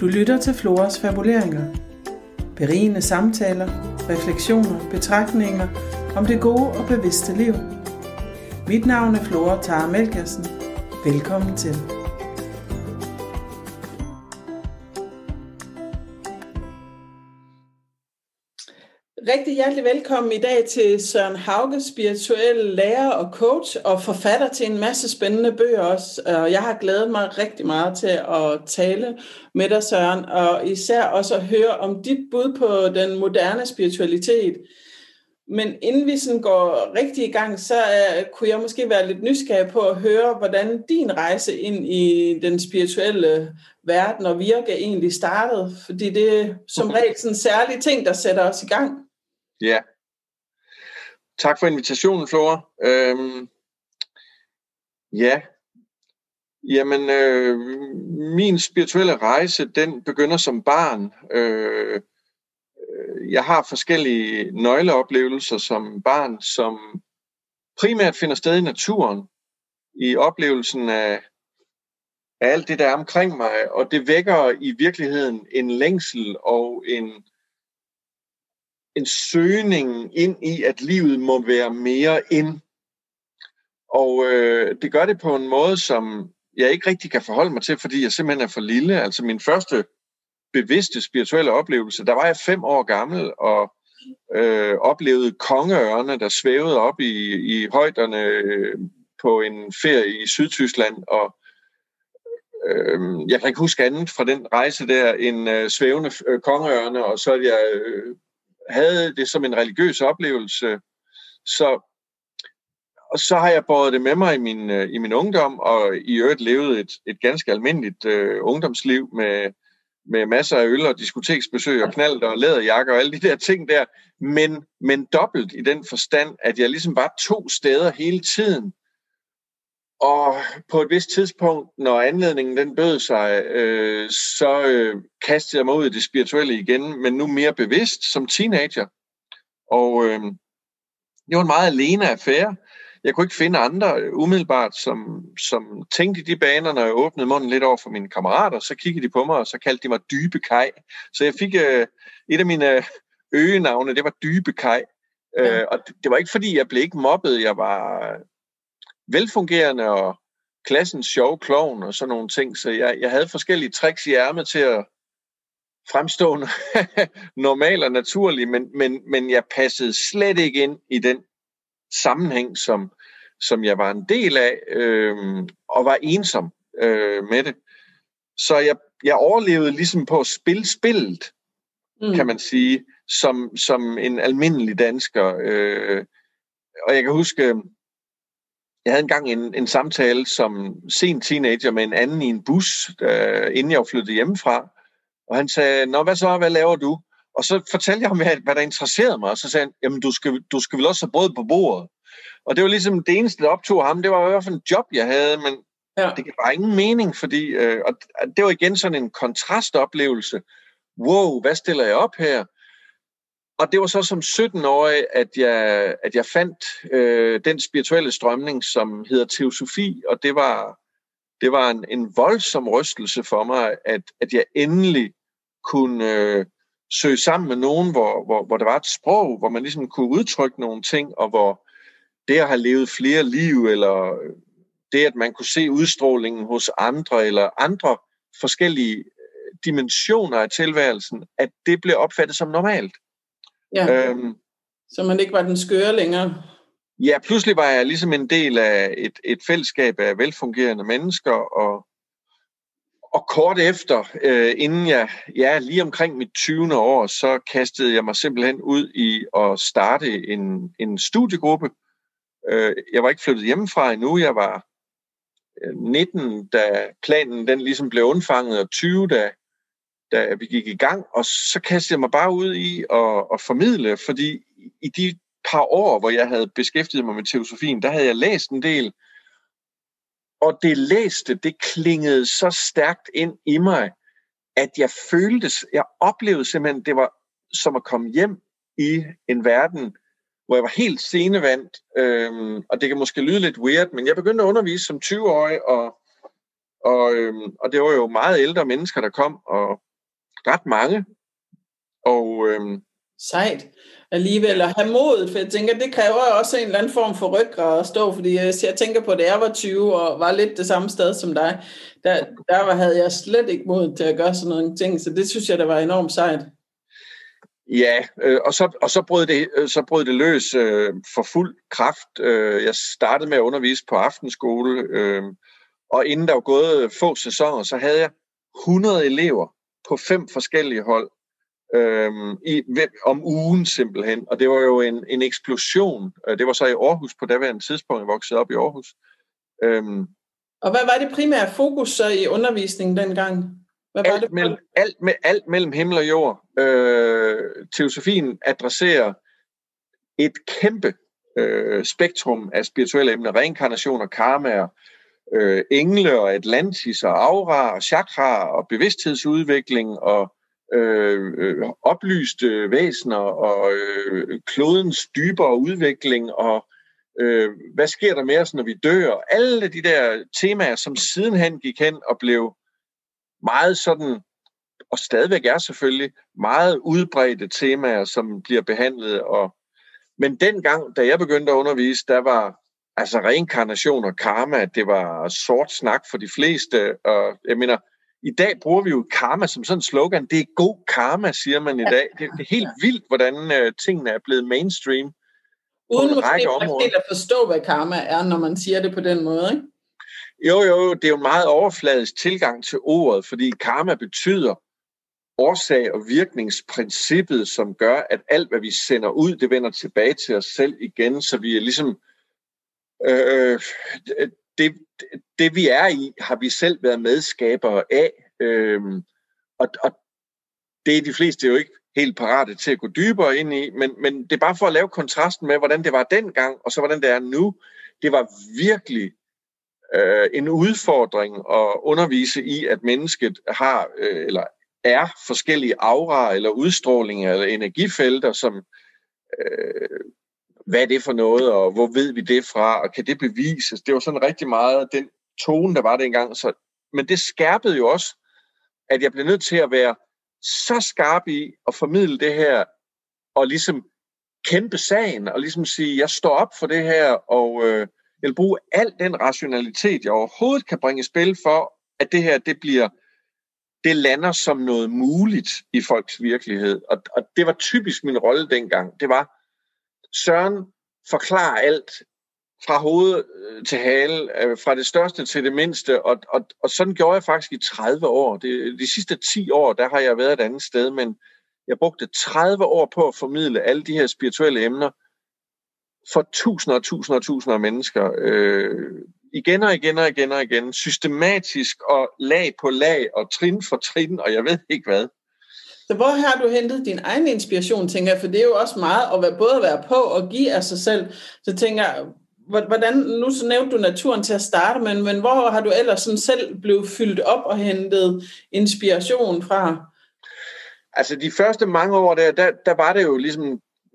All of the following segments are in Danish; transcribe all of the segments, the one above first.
Du lytter til Floras fabuleringer. Berigende samtaler, refleksioner, betragtninger om det gode og bevidste liv. Mit navn er Flora Tara Melkersen. Velkommen til. Rigtig hjertelig velkommen i dag til Søren Hauge, spirituel lærer og coach og forfatter til en masse spændende bøger også. Og jeg har glædet mig rigtig meget til at tale med dig, Søren, og især også at høre om dit bud på den moderne spiritualitet. Men inden vi sådan går rigtig i gang, så uh, kunne jeg måske være lidt nysgerrig på at høre, hvordan din rejse ind i den spirituelle verden og virke egentlig startede. Fordi det er som regel sådan en særlig ting, der sætter os i gang. Ja. Tak for invitationen, Flora. Øhm, ja. Jamen, øh, min spirituelle rejse, den begynder som barn. Øh, øh, jeg har forskellige nøgleoplevelser som barn, som primært finder sted i naturen, i oplevelsen af, af alt det, der er omkring mig, og det vækker i virkeligheden en længsel og en en søgning ind i, at livet må være mere ind. Og øh, det gør det på en måde, som jeg ikke rigtig kan forholde mig til, fordi jeg simpelthen er for lille. Altså min første bevidste spirituelle oplevelse, der var jeg fem år gammel og øh, oplevede kongeørne, der svævede op i, i højderne øh, på en ferie i Sydtyskland, og øh, jeg kan ikke huske andet fra den rejse der en øh, svævende øh, kongeørne, og så at jeg øh, havde det som en religiøs oplevelse. Så, og så har jeg båret det med mig i min, øh, i min ungdom, og i øvrigt levet et, et ganske almindeligt øh, ungdomsliv med, med masser af øl og diskoteksbesøg og knald og læderjakker og alle de der ting der, men, men dobbelt i den forstand, at jeg ligesom var to steder hele tiden. Og på et vist tidspunkt, når anledningen den bød sig, øh, så øh, kastede jeg mig ud i det spirituelle igen, men nu mere bevidst som teenager. Og øh, det var en meget alene affære. Jeg kunne ikke finde andre umiddelbart, som, som tænkte i de baner, når jeg åbnede munden lidt over for mine kammerater. Så kiggede de på mig, og så kaldte de mig Dybe Kaj. Så jeg fik øh, et af mine øgenavne, det var Dybe Kaj. Ja. Øh, og det, det var ikke fordi, jeg blev ikke mobbet. Jeg var velfungerende og klassens sjov klovn og sådan nogle ting. Så jeg, jeg havde forskellige tricks i ærmet til at fremstå normal og naturlig, men, men, men jeg passede slet ikke ind i den sammenhæng, som, som jeg var en del af, øh, og var ensom øh, med det. Så jeg, jeg overlevede ligesom på at spille spillet, mm. kan man sige, som, som en almindelig dansker. Øh, og jeg kan huske, jeg havde engang en, en samtale som sen teenager med en anden i en bus, øh, inden jeg flyttede hjemmefra. Og han sagde, Nå, hvad så, hvad laver du? Og så fortalte jeg ham, hvad, hvad der interesserede mig. Og så sagde han, jamen, du skal, du skal vel også have brød på bordet. Og det var ligesom det eneste, der optog ham. Det var i hvert fald en job, jeg havde, men ja. det gav bare ingen mening, fordi øh, og det var igen sådan en kontrastoplevelse. Wow, hvad stiller jeg op her? Og det var så som 17-årig, at jeg, at jeg fandt øh, den spirituelle strømning, som hedder teosofi, og det var, det var en, en voldsom rystelse for mig, at, at jeg endelig kunne øh, søge sammen med nogen, hvor, hvor, hvor der var et sprog, hvor man ligesom kunne udtrykke nogle ting, og hvor det at have levet flere liv, eller øh, det, at man kunne se udstrålingen hos andre, eller andre forskellige øh, dimensioner af tilværelsen, at det blev opfattet som normalt. Ja. Øhm, så man ikke var den skøre længere. Ja, pludselig var jeg ligesom en del af et, et fællesskab af velfungerende mennesker, og, og kort efter, øh, inden jeg, ja, lige omkring mit 20. år, så kastede jeg mig simpelthen ud i at starte en, en studiegruppe. Øh, jeg var ikke flyttet hjemmefra endnu, jeg var 19, øh, da planen den ligesom blev undfanget, og 20, da da vi gik i gang, og så kastede jeg mig bare ud i at, at formidle, fordi i de par år, hvor jeg havde beskæftiget mig med teosofien, der havde jeg læst en del, og det læste, det klingede så stærkt ind i mig, at jeg følte, jeg oplevede simpelthen, det var som at komme hjem i en verden, hvor jeg var helt scenevandt, øhm, og det kan måske lyde lidt weird, men jeg begyndte at undervise som 20-årig, og, og, øhm, og det var jo meget ældre mennesker, der kom og ret mange. Og øhm, Sejt alligevel at have modet, for jeg tænker, det kræver også en eller anden form for ryggrad at stå, fordi hvis jeg tænker på, da jeg var 20 og var lidt det samme sted som dig, der, der havde jeg slet ikke mod til at gøre sådan nogle ting, så det synes jeg, der var enormt sejt. Ja, øh, og, så, og så, brød det, øh, så brød det løs øh, for fuld kraft. Øh, jeg startede med at undervise på aftenskole, øh, og inden der var gået få sæsoner, så havde jeg 100 elever på fem forskellige hold øh, i, om ugen simpelthen. Og det var jo en, en eksplosion. Øh, det var så i Aarhus på daværende tidspunkt, jeg voksede op i Aarhus. Øh, og hvad var det primære fokus så i undervisningen dengang? Hvad var alt, det mellem, alt, med, alt mellem himmel og jord. Øh, teosofien adresserer et kæmpe øh, spektrum af spirituelle emner, reinkarnationer, karmaer, øh, engle og Atlantis og aura og chakra og bevidsthedsudvikling og øh, øh, oplyste væsener og øh, klodens dybere udvikling og øh, hvad sker der med os, når vi dør? Alle de der temaer, som sidenhen gik hen og blev meget sådan, og stadigvæk er selvfølgelig, meget udbredte temaer, som bliver behandlet. Og, men dengang, da jeg begyndte at undervise, der var altså reinkarnation og karma, det var sort snak for de fleste. Og jeg mener, i dag bruger vi jo karma som sådan en slogan. Det er god karma, siger man i dag. Det, det er helt vildt, hvordan uh, tingene er blevet mainstream. Uden måske helt at forstå, hvad karma er, når man siger det på den måde, ikke? Jo, jo, det er jo en meget overfladisk tilgang til ordet, fordi karma betyder årsag- og virkningsprincippet, som gør, at alt, hvad vi sender ud, det vender tilbage til os selv igen, så vi er ligesom... Øh, Øh, øh, det, det, vi er i, har vi selv været medskabere af, øh, og, og det er de fleste jo ikke helt parate til at gå dybere ind i, men, men det er bare for at lave kontrasten med, hvordan det var dengang, og så hvordan det er nu. Det var virkelig øh, en udfordring at undervise i, at mennesket har øh, eller er forskellige aura eller udstrålinger eller energifelter, som øh, hvad er det for noget, og hvor ved vi det fra, og kan det bevises? Det var sådan rigtig meget den tone, der var dengang. Så, men det skærpede jo også, at jeg blev nødt til at være så skarp i at formidle det her, og ligesom kæmpe sagen, og ligesom sige, jeg står op for det her, og øh, jeg vil bruge al den rationalitet, jeg overhovedet kan bringe i spil for, at det her, det bliver, det lander som noget muligt i folks virkelighed. Og, og det var typisk min rolle dengang. Det var, Søren forklarer alt fra hoved øh, til hale, øh, fra det største til det mindste, og, og, og sådan gjorde jeg faktisk i 30 år. Det, de sidste 10 år, der har jeg været et andet sted, men jeg brugte 30 år på at formidle alle de her spirituelle emner for tusinder og tusinder og tusinder af mennesker. Øh, igen og igen og igen og igen, systematisk og lag på lag og trin for trin, og jeg ved ikke hvad. Så hvor har du hentet din egen inspiration, tænker jeg, for det er jo også meget at være, både at være på og give af sig selv. Så tænker jeg, hvordan, nu så nævnte du naturen til at starte, men, men hvor har du ellers sådan selv blevet fyldt op og hentet inspiration fra? Altså de første mange år der, der, der var det jo ligesom,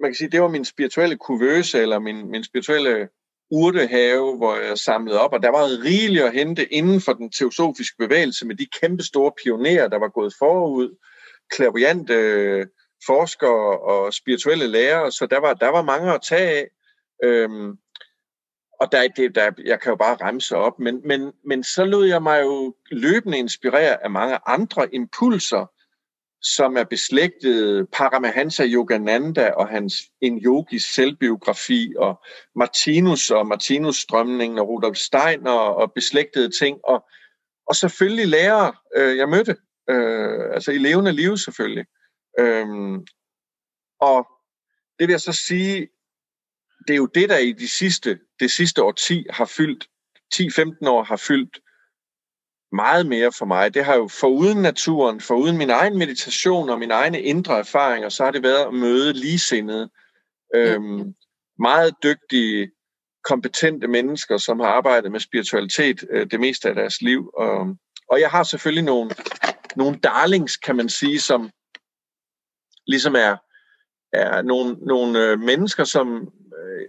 man kan sige, det var min spirituelle kuvøse, eller min, min spirituelle urtehave, hvor jeg samlede op, og der var rigeligt at hente inden for den teosofiske bevægelse med de kæmpe store pionerer, der var gået forud, klaviante øh, forskere og spirituelle lærere, så der var, der var mange at tage af. Øhm, og der, det, der, jeg kan jo bare remse op, men, men, men så lod jeg mig jo løbende inspirere af mange andre impulser, som er beslægtet Paramahansa Yogananda og hans en yogis selvbiografi, og Martinus og Martinus-strømningen og Rudolf Steiner og beslægtede ting, og, og selvfølgelig lærere, øh, jeg mødte, øh, altså i levende liv selvfølgelig. Øhm, og det vil jeg så sige, det er jo det, der i de sidste, det sidste årti har fyldt, 10-15 år har fyldt meget mere for mig. Det har jo foruden naturen, foruden min egen meditation og mine egne indre erfaringer, så har det været at møde ligesindede, øhm, meget dygtige, kompetente mennesker, som har arbejdet med spiritualitet øh, det meste af deres liv. Og, og jeg har selvfølgelig nogle, nogle darlings, kan man sige, som ligesom er, er nogle, nogle øh, mennesker, som øh,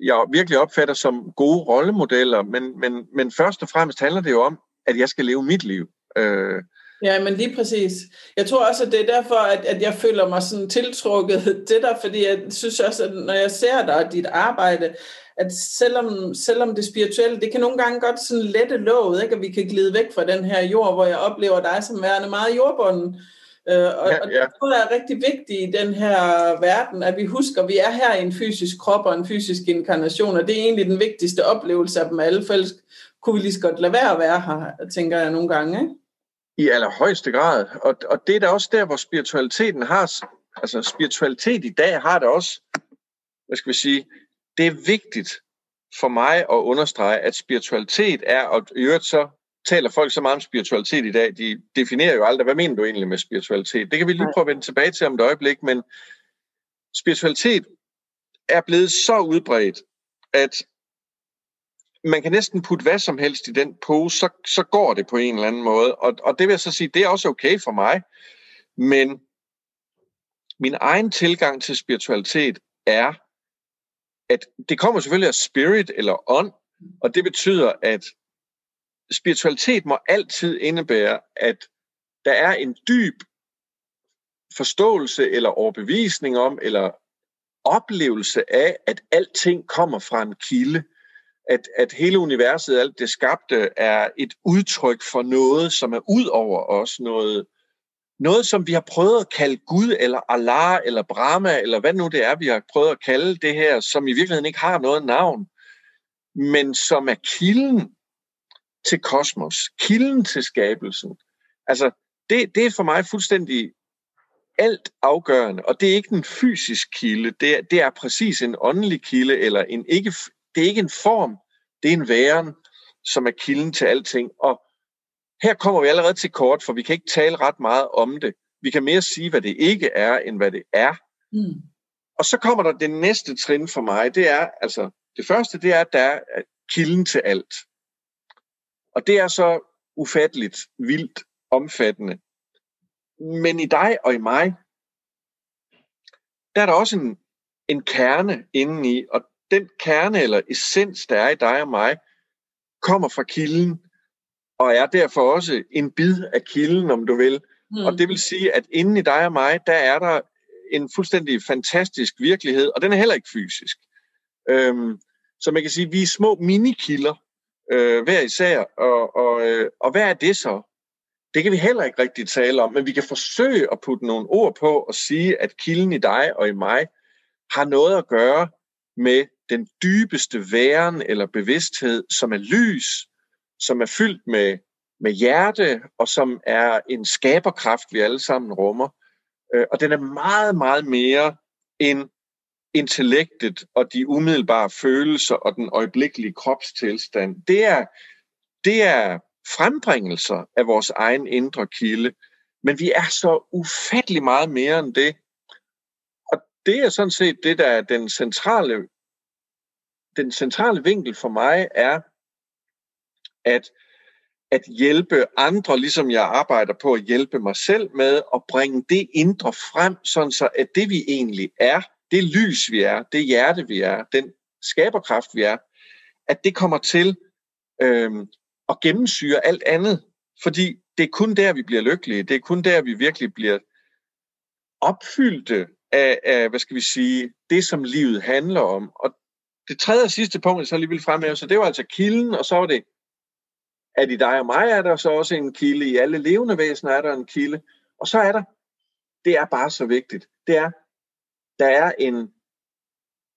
jeg virkelig opfatter som gode rollemodeller, men, men, men først og fremmest handler det jo om, at jeg skal leve mit liv. Øh, Ja, men lige præcis. Jeg tror også, at det er derfor, at, at jeg føler mig sådan tiltrukket til dig, fordi jeg synes også, at når jeg ser dig og dit arbejde, at selvom, selvom det spirituelle, det kan nogle gange godt sådan lette låget, ikke? at vi kan glide væk fra den her jord, hvor jeg oplever dig som værende meget jordbunden. Øh, og, ja, ja. og det tror jeg er rigtig vigtigt i den her verden, at vi husker, at vi er her i en fysisk krop og en fysisk inkarnation, og det er egentlig den vigtigste oplevelse af dem alle, for ellers kunne vi lige så godt lade være at være her, tænker jeg nogle gange. Ikke? I allerhøjeste grad. Og, og det er da også der, hvor spiritualiteten har, altså spiritualitet i dag har det også, hvad skal vi sige, det er vigtigt for mig at understrege, at spiritualitet er, og i øvrigt så taler folk så meget om spiritualitet i dag, de definerer jo aldrig, hvad mener du egentlig med spiritualitet? Det kan vi lige prøve at vende tilbage til om et øjeblik, men spiritualitet er blevet så udbredt, at man kan næsten putte hvad som helst i den pose, så, så går det på en eller anden måde. Og, og det vil jeg så sige, det er også okay for mig. Men min egen tilgang til spiritualitet er, at det kommer selvfølgelig af spirit eller ånd, og det betyder, at spiritualitet må altid indebære, at der er en dyb forståelse eller overbevisning om, eller oplevelse af, at alting kommer fra en kilde. At, at hele universet, alt det skabte, er et udtryk for noget, som er ud over os. Noget, noget, som vi har prøvet at kalde Gud, eller Allah, eller Brahma, eller hvad nu det er, vi har prøvet at kalde det her, som i virkeligheden ikke har noget navn, men som er kilden til kosmos, kilden til skabelsen. Altså, det, det er for mig fuldstændig alt afgørende, og det er ikke en fysisk kilde, det er, det er præcis en åndelig kilde, eller en ikke, det er ikke en form, det er en væren, som er kilden til alting. Og her kommer vi allerede til kort, for vi kan ikke tale ret meget om det. Vi kan mere sige, hvad det ikke er, end hvad det er. Mm. Og så kommer der det næste trin for mig, det er, altså, det første, det er, at der er kilden til alt. Og det er så ufatteligt, vildt, omfattende. Men i dig og i mig, der er der også en, en kerne indeni, og den kerne eller essens, der er i dig og mig, kommer fra kilden, og er derfor også en bid af kilden, om du vil. Mm. Og det vil sige, at inden i dig og mig, der er der en fuldstændig fantastisk virkelighed, og den er heller ikke fysisk. Øhm, så man kan sige, at vi er små minikilder, øh, hver især. Og, og, øh, og hvad er det så? Det kan vi heller ikke rigtig tale om, men vi kan forsøge at putte nogle ord på og sige, at kilden i dig og i mig har noget at gøre med den dybeste væren eller bevidsthed, som er lys, som er fyldt med, med hjerte, og som er en skaberkraft, vi alle sammen rummer. Øh, og den er meget, meget mere end intellektet og de umiddelbare følelser og den øjeblikkelige kropstilstand, det er, det er frembringelser af vores egen indre kilde. Men vi er så ufattelig meget mere end det. Og det er sådan set det, der er den centrale, den centrale vinkel for mig, er, at, at hjælpe andre, ligesom jeg arbejder på at hjælpe mig selv med, at bringe det indre frem, sådan så at det vi egentlig er, det lys, vi er, det hjerte, vi er, den skaberkraft, vi er, at det kommer til øh, at gennemsyre alt andet. Fordi det er kun der, vi bliver lykkelige. Det er kun der, vi virkelig bliver opfyldte af, af hvad skal vi sige, det, som livet handler om. Og det tredje og sidste punkt, jeg så lige vil fremhæve, så det var altså kilden, og så var det, at i dig og mig er der så også en kilde, i alle levende væsener er der en kilde, og så er der, det er bare så vigtigt, det er, der er en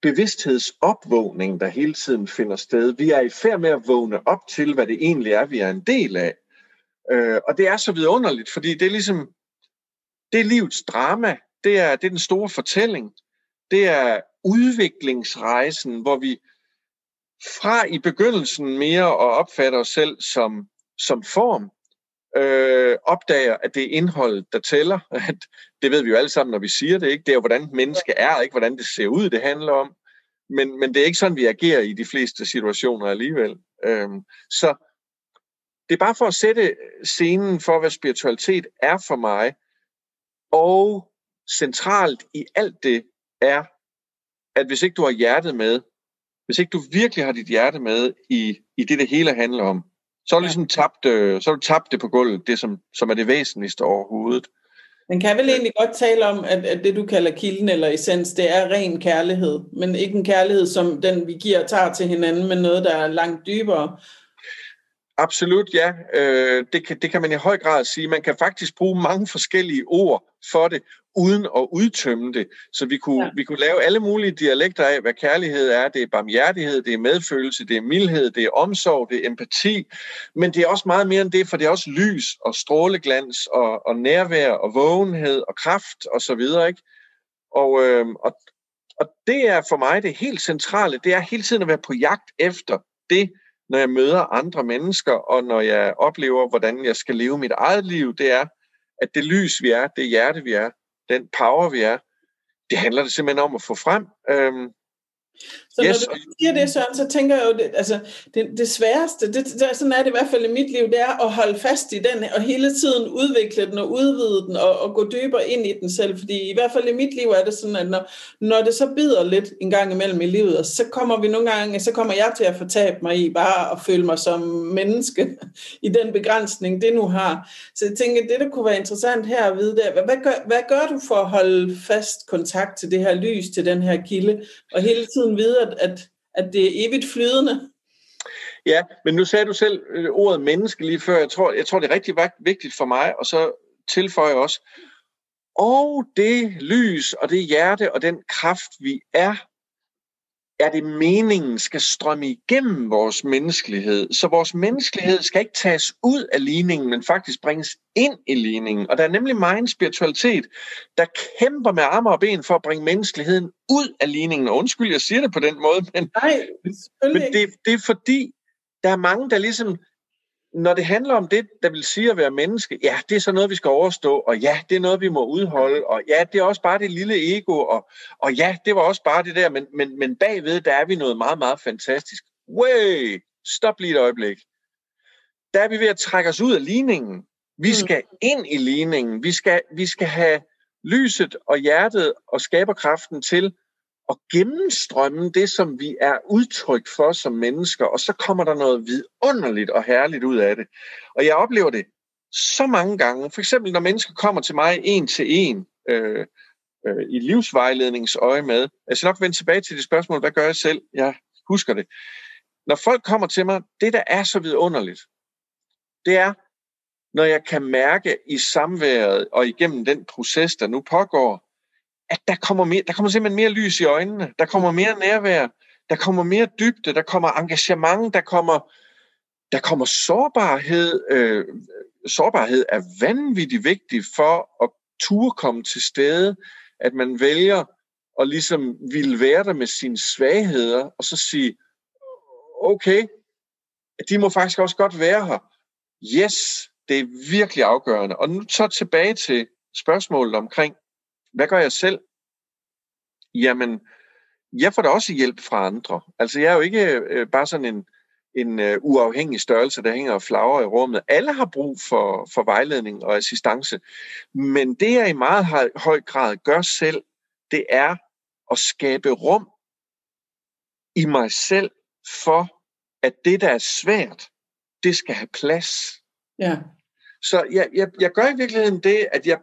bevidsthedsopvågning, der hele tiden finder sted. Vi er i færd med at vågne op til, hvad det egentlig er, vi er en del af. Øh, og det er så vidunderligt, fordi det er ligesom, det er livets drama, det er, det er den store fortælling, det er udviklingsrejsen, hvor vi fra i begyndelsen mere at opfatte os selv som, som form, øh, opdager, at det er indholdet, der tæller. At, det ved vi jo alle sammen, når vi siger det. ikke. Det er jo, hvordan menneske er, ikke hvordan det ser ud, det handler om. Men, men det er ikke sådan, vi agerer i de fleste situationer alligevel. Øh, så det er bare for at sætte scenen for, hvad spiritualitet er for mig. Og centralt i alt det er, at hvis ikke du har hjertet med, hvis ikke du virkelig har dit hjerte med i, i det, det hele handler om, Så har du ligesom tabt, øh, så har du tabt det på gulvet, det som, som er det væsentligste overhovedet. Man kan vel egentlig godt tale om, at, at det du kalder kilden eller essens, det er ren kærlighed, men ikke en kærlighed som den vi giver og tager til hinanden, men noget, der er langt dybere. Absolut, ja. Øh, det, kan, det kan man i høj grad sige. Man kan faktisk bruge mange forskellige ord for det, uden at udtømme det. Så vi kunne, ja. vi kunne lave alle mulige dialekter af, hvad kærlighed er. Det er barmhjertighed, det er medfølelse, det er mildhed, det er omsorg, det er empati. Men det er også meget mere end det, for det er også lys og stråleglans og, og nærvær og vågenhed og kraft og så videre. Ikke? Og, øh, og, og det er for mig det helt centrale. Det er hele tiden at være på jagt efter det, når jeg møder andre mennesker, og når jeg oplever, hvordan jeg skal leve mit eget liv, det er, at det lys, vi er, det hjerte, vi er, den power, vi er, det handler det simpelthen om at få frem. Øhm, så yes. når du siger det, Søren, så tænker jeg jo, det, altså, det, det sværeste, det, det, sådan er det i hvert fald i mit liv, det er at holde fast i den, og hele tiden udvikle den og udvide den, og, og gå dybere ind i den selv, fordi i hvert fald i mit liv er det sådan, at når, når det så bider lidt en gang imellem i livet, så kommer vi nogle gange, så kommer jeg til at fortabe mig i bare at føle mig som menneske i den begrænsning, det nu har. Så jeg tænker, det der kunne være interessant her at vide, der, hvad, gør, hvad gør du for at holde fast kontakt til det her lys, til den her kilde, og hele tiden vide, at, at, at det er evigt flydende. Ja, men nu sagde du selv øh, ordet menneske lige før. Jeg tror, jeg tror det er rigtig vigtigt for mig, og så tilføjer jeg også, og det lys og det hjerte og den kraft, vi er, er det meningen skal strømme igennem vores menneskelighed. Så vores menneskelighed skal ikke tages ud af ligningen, men faktisk bringes ind i ligningen. Og der er nemlig meget spiritualitet, der kæmper med arme og ben for at bringe menneskeligheden ud af ligningen. Og undskyld, jeg siger det på den måde, men, Nej, men det, det er fordi, der er mange, der ligesom når det handler om det, der vil sige at være menneske, ja, det er så noget, vi skal overstå, og ja, det er noget, vi må udholde, og ja, det er også bare det lille ego, og, og ja, det var også bare det der, men, men, men bagved, der er vi noget meget, meget fantastisk. Way! Stop lige et øjeblik. Der er vi ved at trække os ud af ligningen. Vi mm. skal ind i ligningen. Vi skal, vi skal have lyset og hjertet og skaberkraften til at gennemstrømme det, som vi er udtryk for som mennesker, og så kommer der noget vidunderligt og herligt ud af det. Og jeg oplever det så mange gange, for eksempel når mennesker kommer til mig en til en, øh, øh, i livsvejledningsøje med. Jeg skal nok vende tilbage til det spørgsmål, hvad gør jeg selv? Jeg husker det. Når folk kommer til mig, det der er så vidunderligt, det er, når jeg kan mærke i samværet og igennem den proces, der nu pågår, at der kommer, mere, der kommer simpelthen mere lys i øjnene, der kommer mere nærvær, der kommer mere dybde, der kommer engagement, der kommer, der kommer sårbarhed. Øh, sårbarhed er vanvittigt vigtig for at turde komme til stede, at man vælger at ligesom ville være der med sine svagheder, og så sige, okay, de må faktisk også godt være her. Yes, det er virkelig afgørende. Og nu så tilbage til spørgsmålet omkring, hvad gør jeg selv? Jamen, jeg får da også hjælp fra andre. Altså, jeg er jo ikke øh, bare sådan en, en uh, uafhængig størrelse, der hænger og flager i rummet. Alle har brug for, for vejledning og assistance. Men det, jeg i meget høj, høj grad gør selv, det er at skabe rum i mig selv for, at det, der er svært, det skal have plads. Ja. Så jeg, jeg, jeg gør i virkeligheden det, at jeg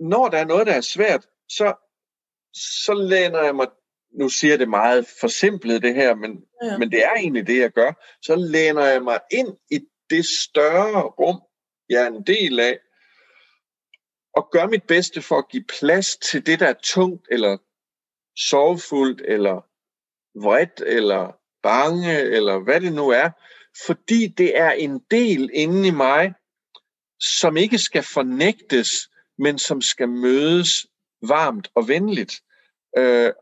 når der er noget, der er svært, så, så læner jeg mig, nu siger jeg det meget forsimplet det her, men, ja. men det er egentlig det, jeg gør, så læner jeg mig ind i det større rum, jeg er en del af, og gør mit bedste for at give plads til det, der er tungt, eller sorgfuldt, eller vredt, eller bange, eller hvad det nu er, fordi det er en del inde i mig, som ikke skal fornægtes, men som skal mødes varmt og venligt. Øh,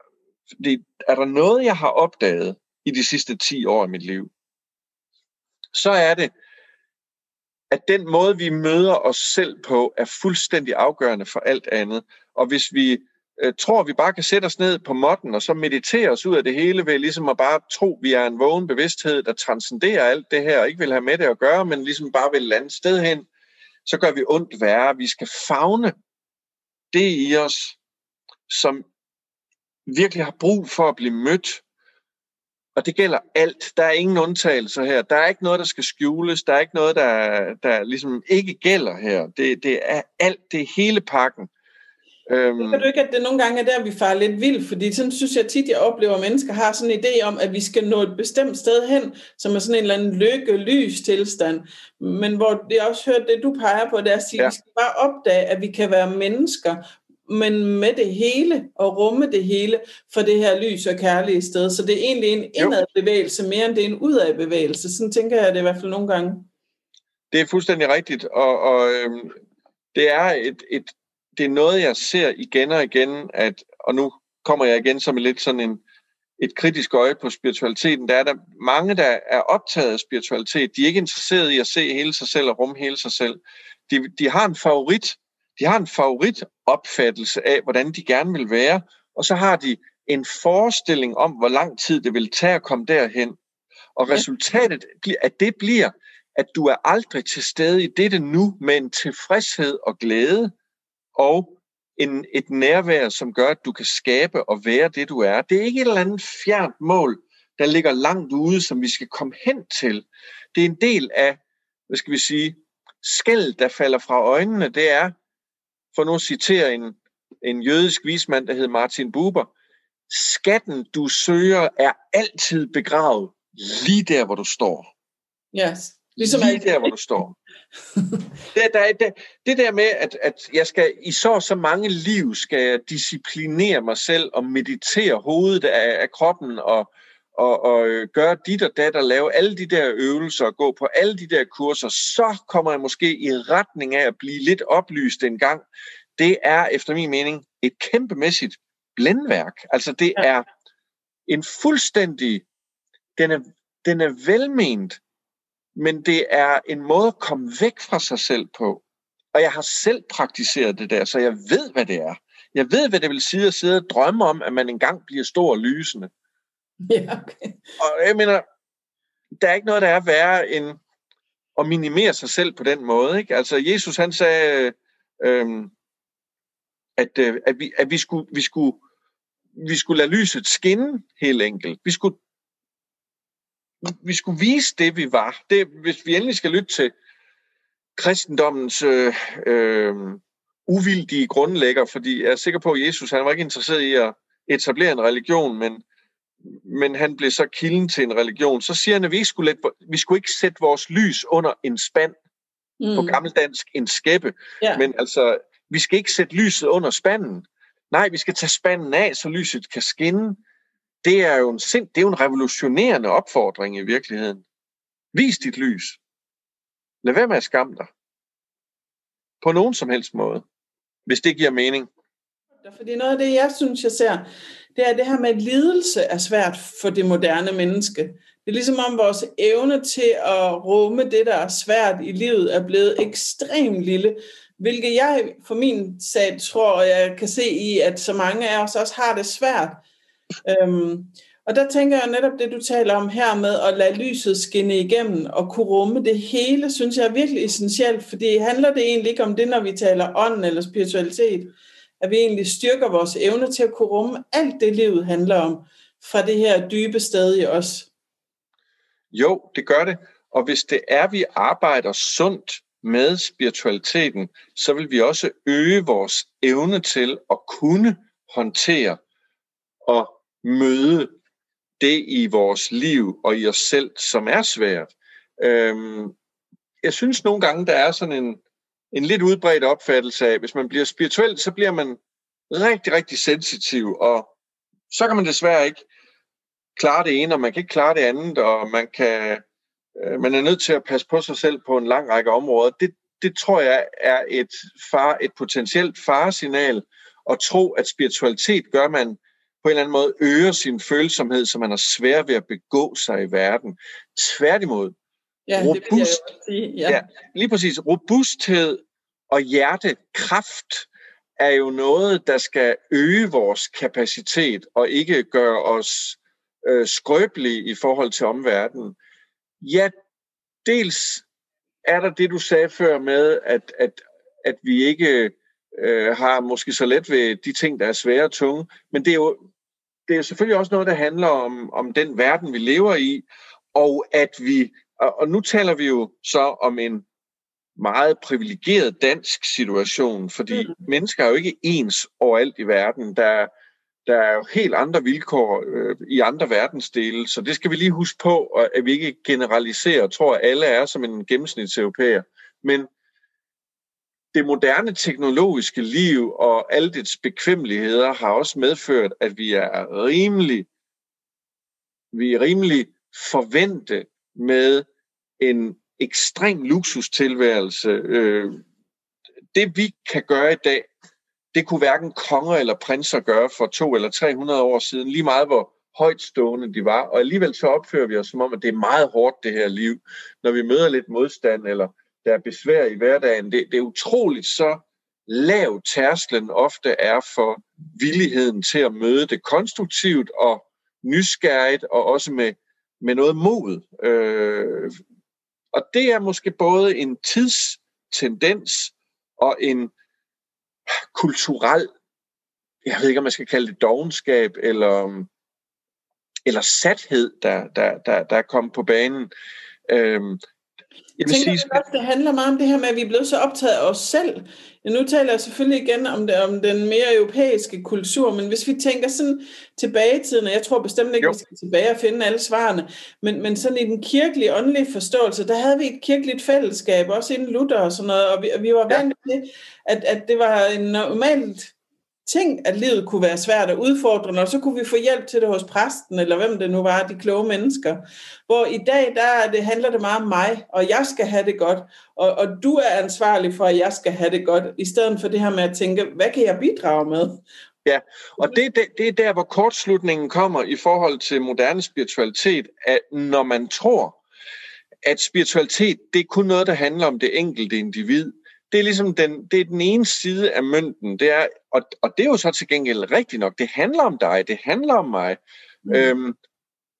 det, er der noget, jeg har opdaget i de sidste 10 år af mit liv, så er det, at den måde, vi møder os selv på, er fuldstændig afgørende for alt andet. Og hvis vi øh, tror, at vi bare kan sætte os ned på måtten, og så meditere os ud af det hele ved ligesom at bare tro, at vi er en vågen bevidsthed, der transcenderer alt det her, og ikke vil have med det at gøre, men ligesom bare vil lande sted hen, så gør vi ondt værre. Vi skal fagne det i os, som virkelig har brug for at blive mødt. Og det gælder alt. Der er ingen undtagelser her. Der er ikke noget, der skal skjules. Der er ikke noget, der, der ligesom ikke gælder her. Det, det er alt. Det er hele pakken. Øhm. Kan du ikke, at det nogle gange er der, vi farer lidt vildt? Fordi sådan synes jeg tit, jeg oplever, at mennesker har sådan en idé om, at vi skal nå et bestemt sted hen, som er sådan en eller anden lykke-lys tilstand. Men hvor jeg også hørt det, du peger på, det er at sige, ja. vi skal bare opdage, at vi kan være mennesker, men med det hele og rumme det hele for det her lys og kærlige sted. Så det er egentlig en indadbevægelse mere end det er en udadbevægelse. Sådan tænker jeg det i hvert fald nogle gange. Det er fuldstændig rigtigt, og, og øhm, det er et, et det er noget, jeg ser igen og igen, at, og nu kommer jeg igen som lidt sådan en, et kritisk øje på spiritualiteten. Der er der mange, der er optaget af spiritualitet. De er ikke interesseret i at se hele sig selv og rumme hele sig selv. De, de har en favorit. De har en favoritopfattelse af, hvordan de gerne vil være, og så har de en forestilling om, hvor lang tid det vil tage at komme derhen. Og resultatet af det bliver, at du er aldrig til stede i dette nu med en tilfredshed og glæde, og en, et nærvær, som gør, at du kan skabe og være det, du er. Det er ikke et eller andet fjernt mål, der ligger langt ude, som vi skal komme hen til. Det er en del af, hvad skal vi sige, skæld, der falder fra øjnene. Det er, for nu at citere en, en jødisk vismand, der hed Martin Buber, skatten, du søger, er altid begravet lige der, hvor du står. Yes. Ligesom lige der, hvor du står. det, der, det, det der med, at, at jeg skal i så så mange liv, skal jeg disciplinere mig selv og meditere hovedet af, af kroppen og, og, og gøre dit og dat og lave alle de der øvelser og gå på alle de der kurser, så kommer jeg måske i retning af at blive lidt oplyst en gang. Det er efter min mening et kæmpemæssigt blændværk. Altså det er en fuldstændig, den er, den er velment, men det er en måde at komme væk fra sig selv på. Og jeg har selv praktiseret det der, så jeg ved, hvad det er. Jeg ved, hvad det vil sige at sidde og drømme om, at man engang bliver stor og lysende. Ja, okay. Og jeg mener, der er ikke noget, der er værre end at minimere sig selv på den måde. Ikke? Altså, Jesus han sagde, øh, at, øh, at, vi, at vi, skulle, vi, skulle, vi skulle lade lyset skinne helt enkelt. Vi skulle vi skulle vise det, vi var. Det, hvis vi endelig skal lytte til kristendommens øh, øh, uvildige grundlægger, fordi jeg er sikker på, at Jesus han var ikke interesseret i at etablere en religion, men, men han blev så kilden til en religion. Så siger han, at vi ikke skulle, let, vi skulle ikke sætte vores lys under en spand, mm. på gammeldansk en skæppe, ja. men altså, vi skal ikke sætte lyset under spanden. Nej, vi skal tage spanden af, så lyset kan skinne det er jo en, sind, det er jo en revolutionerende opfordring i virkeligheden. Vis dit lys. Lad være med at skamme dig. På nogen som helst måde. Hvis det giver mening. Fordi noget af det, jeg synes, jeg ser, det er det her med, at lidelse er svært for det moderne menneske. Det er ligesom om vores evne til at rumme det, der er svært i livet, er blevet ekstremt lille. Hvilket jeg for min sag tror, jeg kan se i, at så mange af os også har det svært. Øhm, og der tænker jeg netop det, du taler om her med at lade lyset skinne igennem og kunne rumme det hele, synes jeg er virkelig essentielt, fordi handler det egentlig ikke om det, når vi taler ånd eller spiritualitet, at vi egentlig styrker vores evne til at kunne rumme alt det, livet handler om, fra det her dybe sted i os. Jo, det gør det. Og hvis det er, vi arbejder sundt med spiritualiteten, så vil vi også øge vores evne til at kunne håndtere og møde det i vores liv og i os selv, som er svært. Øhm, jeg synes nogle gange, der er sådan en, en lidt udbredt opfattelse af, at hvis man bliver spirituel, så bliver man rigtig, rigtig sensitiv, og så kan man desværre ikke klare det ene, og man kan ikke klare det andet, og man, kan, øh, man er nødt til at passe på sig selv på en lang række områder. Det, det tror jeg er et, far, et potentielt faresignal at tro, at spiritualitet gør man på en eller anden måde øger sin følsomhed, så man har svært ved at begå sig i verden. Tværtimod, ja, robust, det sige. Ja. ja, lige præcis, robusthed og hjertekraft er jo noget, der skal øge vores kapacitet og ikke gøre os øh, skrøbelige i forhold til omverdenen. Ja, dels er der det, du sagde før med, at, at, at vi ikke øh, har måske så let ved de ting, der er svære og tunge, men det er jo det er selvfølgelig også noget, der handler om, om den verden, vi lever i, og at vi, og, og nu taler vi jo så om en meget privilegeret dansk situation, fordi mm. mennesker er jo ikke ens overalt i verden. Der, der er jo helt andre vilkår øh, i andre verdensdele, så det skal vi lige huske på, at vi ikke generaliserer og tror, at alle er som en gennemsnitseuropæer. Men det moderne teknologiske liv og alle dets bekvemmeligheder har også medført, at vi er rimelig, vi er rimelig forvente med en ekstrem luksustilværelse. Øh, det vi kan gøre i dag, det kunne hverken konger eller prinser gøre for to eller 300 år siden, lige meget hvor højtstående de var, og alligevel så opfører vi os som om, at det er meget hårdt det her liv, når vi møder lidt modstand, eller der er besvær i hverdagen. Det, det er utroligt så lav tærsklen ofte er for villigheden til at møde det konstruktivt og nysgerrigt, og også med, med noget mod. Øh, og det er måske både en tidstendens og en kulturel, jeg ved ikke, om man skal kalde det dogenskab, eller, eller sathed, der, der, der, der er kommet på banen. Øhm, jeg tænker sige... også, det handler meget om det her med, at vi er blevet så optaget af os selv. Ja, nu taler jeg selvfølgelig igen om, det, om den mere europæiske kultur, men hvis vi tænker sådan tilbage i tiden, og jeg tror bestemt ikke, jo. vi skal tilbage og finde alle svarene, men, men sådan i den kirkelige, åndelige forståelse, der havde vi et kirkeligt fællesskab, også inden Luther og sådan noget, og vi, og vi var vant ja. til, at, at det var en normalt ting, at livet kunne være svært og udfordrende, og så kunne vi få hjælp til det hos præsten, eller hvem det nu var, de kloge mennesker. Hvor i dag, der det, handler det meget om mig, og jeg skal have det godt, og, og du er ansvarlig for, at jeg skal have det godt, i stedet for det her med at tænke, hvad kan jeg bidrage med? Ja, og det, det, det er der, hvor kortslutningen kommer i forhold til moderne spiritualitet, at når man tror, at spiritualitet, det er kun noget, der handler om det enkelte individ, det er ligesom den, det er den ene side af mønten. Det er, og, og det er jo så til gengæld rigtigt nok. Det handler om dig, det handler om mig. Mm. Øhm,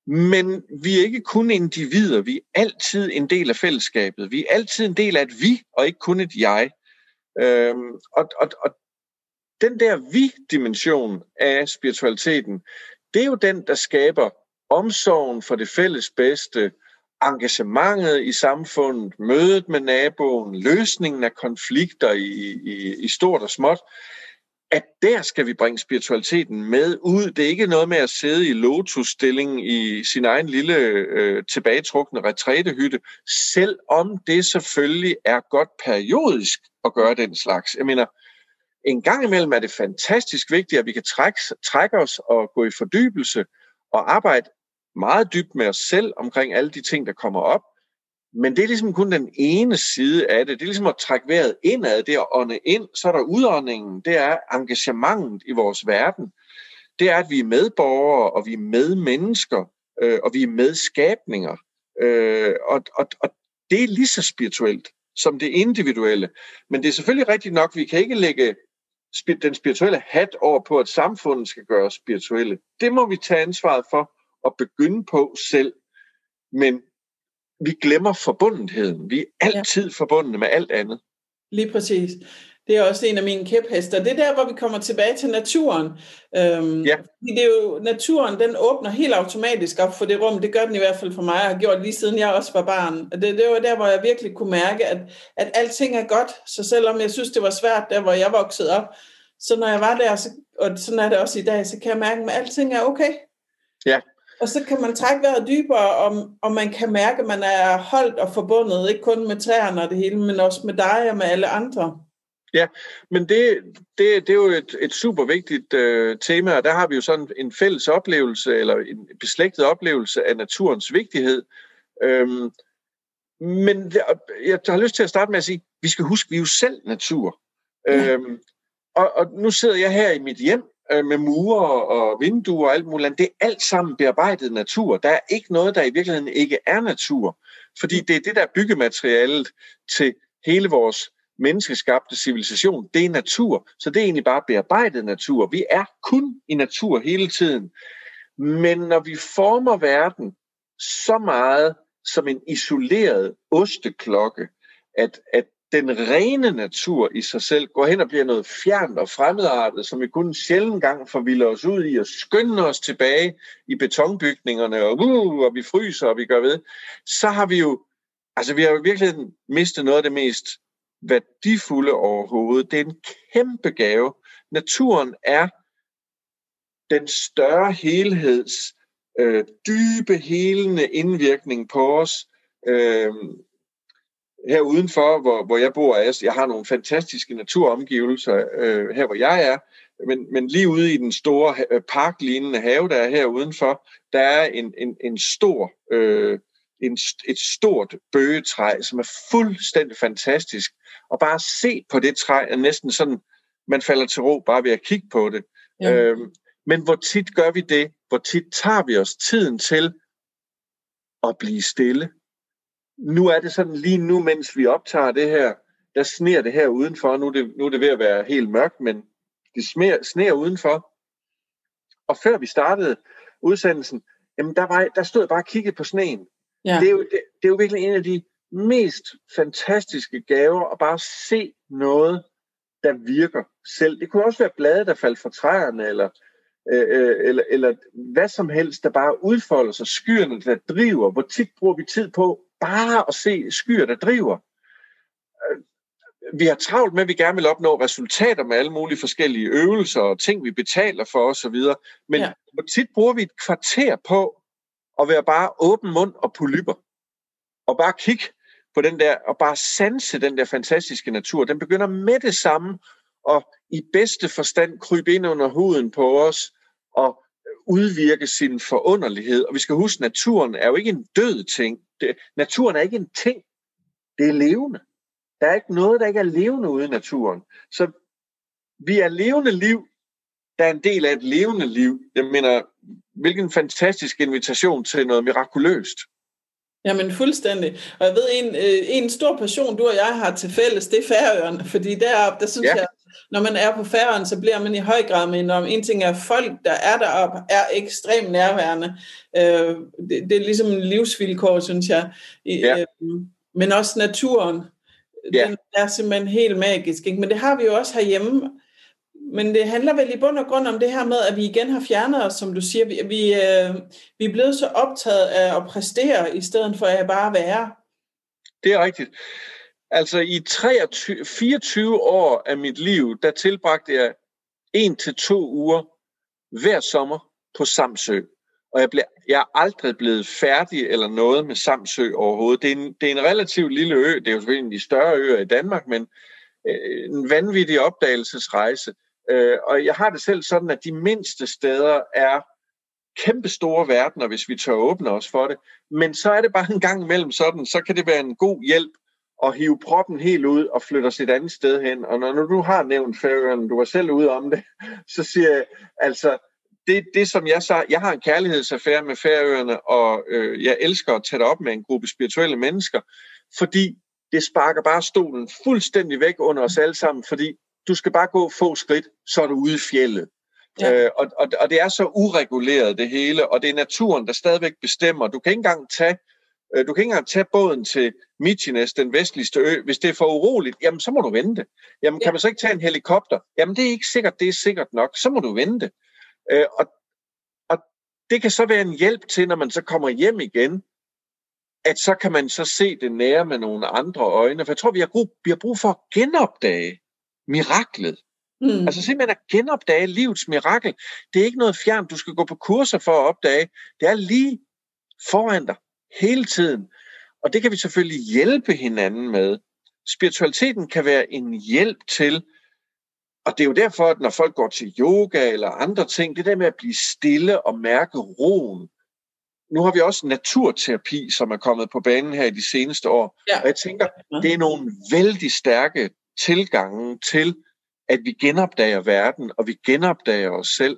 men vi er ikke kun individer, vi er altid en del af fællesskabet. Vi er altid en del af et vi, og ikke kun et jeg. Øhm, og, og, og den der vi-dimension af spiritualiteten, det er jo den, der skaber omsorgen for det fælles bedste, engagementet i samfundet, mødet med naboen, løsningen af konflikter i, i, i stort og småt, at der skal vi bringe spiritualiteten med ud. Det er ikke noget med at sidde i lotusstilling i sin egen lille øh, tilbagetrukne retrætehytte, selvom det selvfølgelig er godt periodisk at gøre den slags. Jeg mener, en gang imellem er det fantastisk vigtigt, at vi kan trække, trække os og gå i fordybelse og arbejde meget dybt med os selv omkring alle de ting, der kommer op. Men det er ligesom kun den ene side af det. Det er ligesom at trække vejret indad, det at ånde ind. Så er der udåndingen, det er engagementet i vores verden. Det er, at vi er medborgere, og vi er medmennesker, øh, og vi er medskabninger. Øh, og, og, og det er lige så spirituelt som det individuelle. Men det er selvfølgelig rigtigt nok, vi kan ikke lægge den spirituelle hat over på, at samfundet skal gøre spirituelle. Det må vi tage ansvaret for at begynde på selv. Men vi glemmer forbundetheden. Vi er altid ja. forbundne med alt andet. Lige præcis. Det er også en af mine kæphester. Det er der, hvor vi kommer tilbage til naturen. Øhm, ja. Det er jo, naturen, den åbner helt automatisk op for det rum. Det gør den i hvert fald for mig, og har gjort lige siden jeg også var barn. Det, det var der, hvor jeg virkelig kunne mærke, at, at alting er godt. Så selvom jeg synes, det var svært, der hvor jeg voksede op, så når jeg var der, så, og sådan er det også i dag, så kan jeg mærke, at alting er okay. Ja. Og så kan man trække vejret dybere, og, og man kan mærke, at man er holdt og forbundet, ikke kun med træerne og det hele, men også med dig og med alle andre. Ja, men det, det, det er jo et, et super vigtigt øh, tema, og der har vi jo sådan en fælles oplevelse, eller en beslægtet oplevelse af naturens vigtighed. Øhm, men jeg har lyst til at starte med at sige, at vi skal huske, vi er jo selv natur. Ja. Øhm, og, og nu sidder jeg her i mit hjem, øh, med mure og vinduer og alt muligt. andet. Det er alt sammen bearbejdet natur. Der er ikke noget, der i virkeligheden ikke er natur. Fordi det er det, der er byggematerialet til hele vores menneskeskabte civilisation. Det er natur. Så det er egentlig bare bearbejdet natur. Vi er kun i natur hele tiden. Men når vi former verden så meget som en isoleret osteklokke, at, at den rene natur i sig selv går hen og bliver noget fjernt og fremmedartet, som vi kun en sjældent gang forvilder os ud i og skynder os tilbage i betonbygningerne, og, uh, og vi fryser, og vi gør ved, så har vi jo, altså vi har jo virkelig mistet noget af det mest værdifulde overhovedet. Det er en kæmpe gave. Naturen er den større helheds øh, dybe, helende indvirkning på os. Øh, her udenfor, hvor, hvor jeg bor, jeg, jeg har nogle fantastiske naturomgivelser øh, her, hvor jeg er, men, men lige ude i den store øh, parklignende have, der er her udenfor, der er en, en, en stor, øh, en, et stort bøgetræ, som er fuldstændig fantastisk. Og bare se på det træ er næsten sådan, man falder til ro bare ved at kigge på det. Ja. Øh, men hvor tit gør vi det? Hvor tit tager vi os tiden til at blive stille? Nu er det sådan lige nu, mens vi optager det her, der sner det her udenfor. Nu er det, nu er det ved at være helt mørkt, men det sner, sner udenfor. Og før vi startede udsendelsen, jamen der, var, der stod jeg bare og kiggede på sneen. Ja. Det, er jo, det, det er jo virkelig en af de mest fantastiske gaver at bare se noget, der virker selv. Det kunne også være blade, der faldt fra træerne, eller Øh, øh, eller, eller hvad som helst, der bare udfolder sig, skyerne, der driver. Hvor tit bruger vi tid på bare at se skyer, der driver? Øh, vi har travlt med, at vi gerne vil opnå resultater med alle mulige forskellige øvelser og ting, vi betaler for osv. Men ja. tit bruger vi et kvarter på at være bare åben mund og polypper? Og bare kigge på den der, og bare sanse den der fantastiske natur. Den begynder med det samme og i bedste forstand krybe ind under huden på os og udvirke sin forunderlighed. Og vi skal huske, at naturen er jo ikke en død ting. Det, naturen er ikke en ting. Det er levende. Der er ikke noget, der ikke er levende ude i naturen. Så vi er levende liv, der er en del af et levende liv. Jeg mener, hvilken fantastisk invitation til noget mirakuløst. Jamen fuldstændig. Og jeg ved, en, øh, en stor passion, du og jeg har til fælles, det er Færøerne. Fordi deroppe, der synes ja. jeg, når man er på færgen, så bliver man i høj grad med om en ting er, folk, der er deroppe, er ekstremt nærværende. Øh, det, det er ligesom en livsvilkår, synes jeg. Ja. Øh, men også naturen. Ja. Den er simpelthen helt magisk. Ikke? Men det har vi jo også herhjemme. Men det handler vel i bund og grund om det her med, at vi igen har fjernet os, som du siger. Vi, vi, øh, vi er blevet så optaget af at præstere, i stedet for at bare være. Det er rigtigt. Altså i 23, 24 år af mit liv, der tilbragte jeg en til to uger hver sommer på Samsø. Og jeg, blev, jeg er aldrig blevet færdig eller noget med Samsø overhovedet. Det er, en, det er en relativt lille ø. Det er jo selvfølgelig en af de større øer i Danmark, men øh, en vanvittig opdagelsesrejse. Øh, og jeg har det selv sådan, at de mindste steder er kæmpe store verdener, hvis vi tør åbne os for det. Men så er det bare en gang imellem sådan, så kan det være en god hjælp og hive proppen helt ud og flytte os et andet sted hen. Og når, når du har nævnt Færøerne, du var selv ude om det, så siger jeg, altså, det, det som jeg sagde, jeg har en kærlighedsaffære med Færøerne, og øh, jeg elsker at tage op med en gruppe spirituelle mennesker, fordi det sparker bare stolen fuldstændig væk under os alle sammen, fordi du skal bare gå få skridt, så er du ude i fjellet. Ja. Øh, og, og, og det er så ureguleret det hele, og det er naturen, der stadigvæk bestemmer. Du kan ikke engang tage du kan ikke engang tage båden til Mykonos, den vestligste ø. Hvis det er for uroligt, jamen så må du vente. Jamen kan man så ikke tage en helikopter? Jamen det er ikke sikkert, det er sikkert nok. Så må du vente. Øh, og, og det kan så være en hjælp til, når man så kommer hjem igen, at så kan man så se det nære med nogle andre øjne. For jeg tror, vi har brug, vi har brug for at genopdage miraklet. Mm. Altså simpelthen at genopdage livets mirakel. Det er ikke noget fjern, du skal gå på kurser for at opdage. Det er lige foran dig hele tiden. Og det kan vi selvfølgelig hjælpe hinanden med. Spiritualiteten kan være en hjælp til, og det er jo derfor, at når folk går til yoga eller andre ting, det der med at blive stille og mærke roen. Nu har vi også naturterapi, som er kommet på banen her i de seneste år. Ja. Og jeg tænker, det er nogle vældig stærke tilgange til, at vi genopdager verden, og vi genopdager os selv.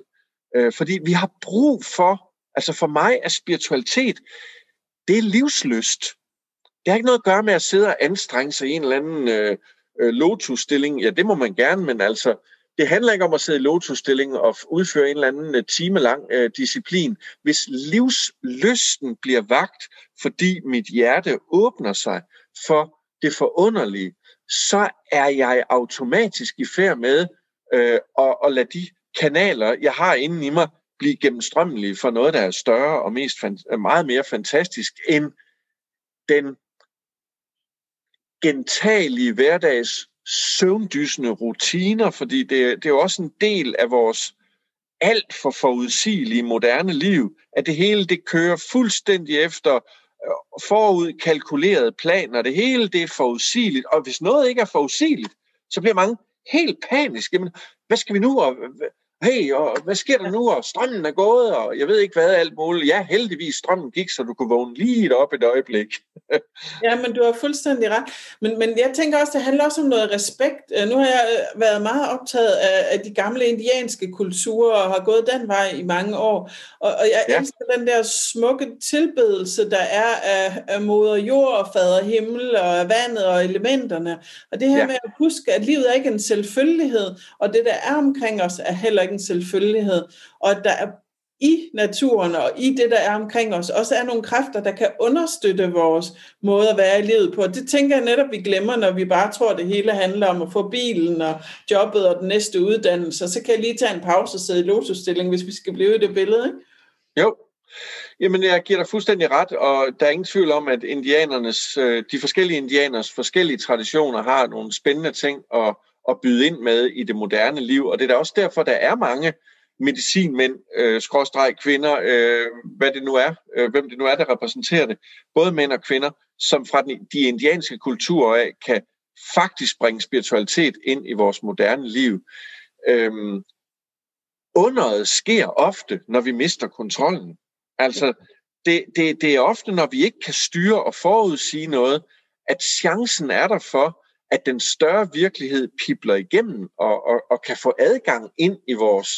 Øh, fordi vi har brug for, altså for mig er spiritualitet, det er livsløst. Det har ikke noget at gøre med at sidde og anstrenge sig i en eller anden øh, øh lotusstilling. Ja, det må man gerne, men altså, det handler ikke om at sidde i lotusstilling og udføre en eller anden øh, timelang øh, disciplin. Hvis livslysten bliver vagt, fordi mit hjerte åbner sig for det forunderlige, så er jeg automatisk i færd med øh, at, at lade de kanaler, jeg har inden i mig, blive gennemstrømmelige for noget, der er større og mest meget mere fantastisk end den gentagelige hverdags søvndysende rutiner, fordi det, det er jo også en del af vores alt for forudsigelige moderne liv, at det hele det kører fuldstændig efter forudkalkulerede forud kalkulerede planer. Det hele det er forudsigeligt, og hvis noget ikke er forudsigeligt, så bliver mange helt paniske. Jamen, hvad skal vi nu? Og hey, og hvad sker der nu? Og strømmen er gået, og jeg ved ikke hvad, alt muligt. Ja, heldigvis strømmen gik, så du kunne vågne lige op et øjeblik. ja, men du har fuldstændig ret. Men, men jeg tænker også, det handler også om noget respekt. Øh, nu har jeg øh, været meget optaget af, af de gamle indianske kulturer, og har gået den vej i mange år. Og, og jeg ja. elsker den der smukke tilbedelse, der er af, af moder jord og fader himmel, og af vandet og elementerne. Og det her ja. med at huske, at livet er ikke en selvfølgelighed, og det, der er omkring os, er heller ikke en selvfølgelighed, og at der er i naturen og i det, der er omkring os, også er nogle kræfter, der kan understøtte vores måde at være i livet på. Det tænker jeg netop, vi glemmer, når vi bare tror, at det hele handler om at få bilen og jobbet og den næste uddannelse. Så kan jeg lige tage en pause og sidde i lotusstilling, hvis vi skal blive i det billede. Ikke? Jo, Jamen, jeg giver dig fuldstændig ret, og der er ingen tvivl om, at indianernes, øh, de forskellige indianers forskellige traditioner har nogle spændende ting at, at byde ind med i det moderne liv, og det er da også derfor, der er mange medicinmænd, øh, skråstreg kvinder, øh, hvad det nu er, øh, hvem det nu er, der repræsenterer det, både mænd og kvinder, som fra den, de indianske kulturer af kan faktisk bringe spiritualitet ind i vores moderne liv. Øhm, underet sker ofte, når vi mister kontrollen. Altså, det, det, det er ofte, når vi ikke kan styre og forudsige noget, at chancen er der for, at den større virkelighed pipler igennem og, og, og kan få adgang ind i vores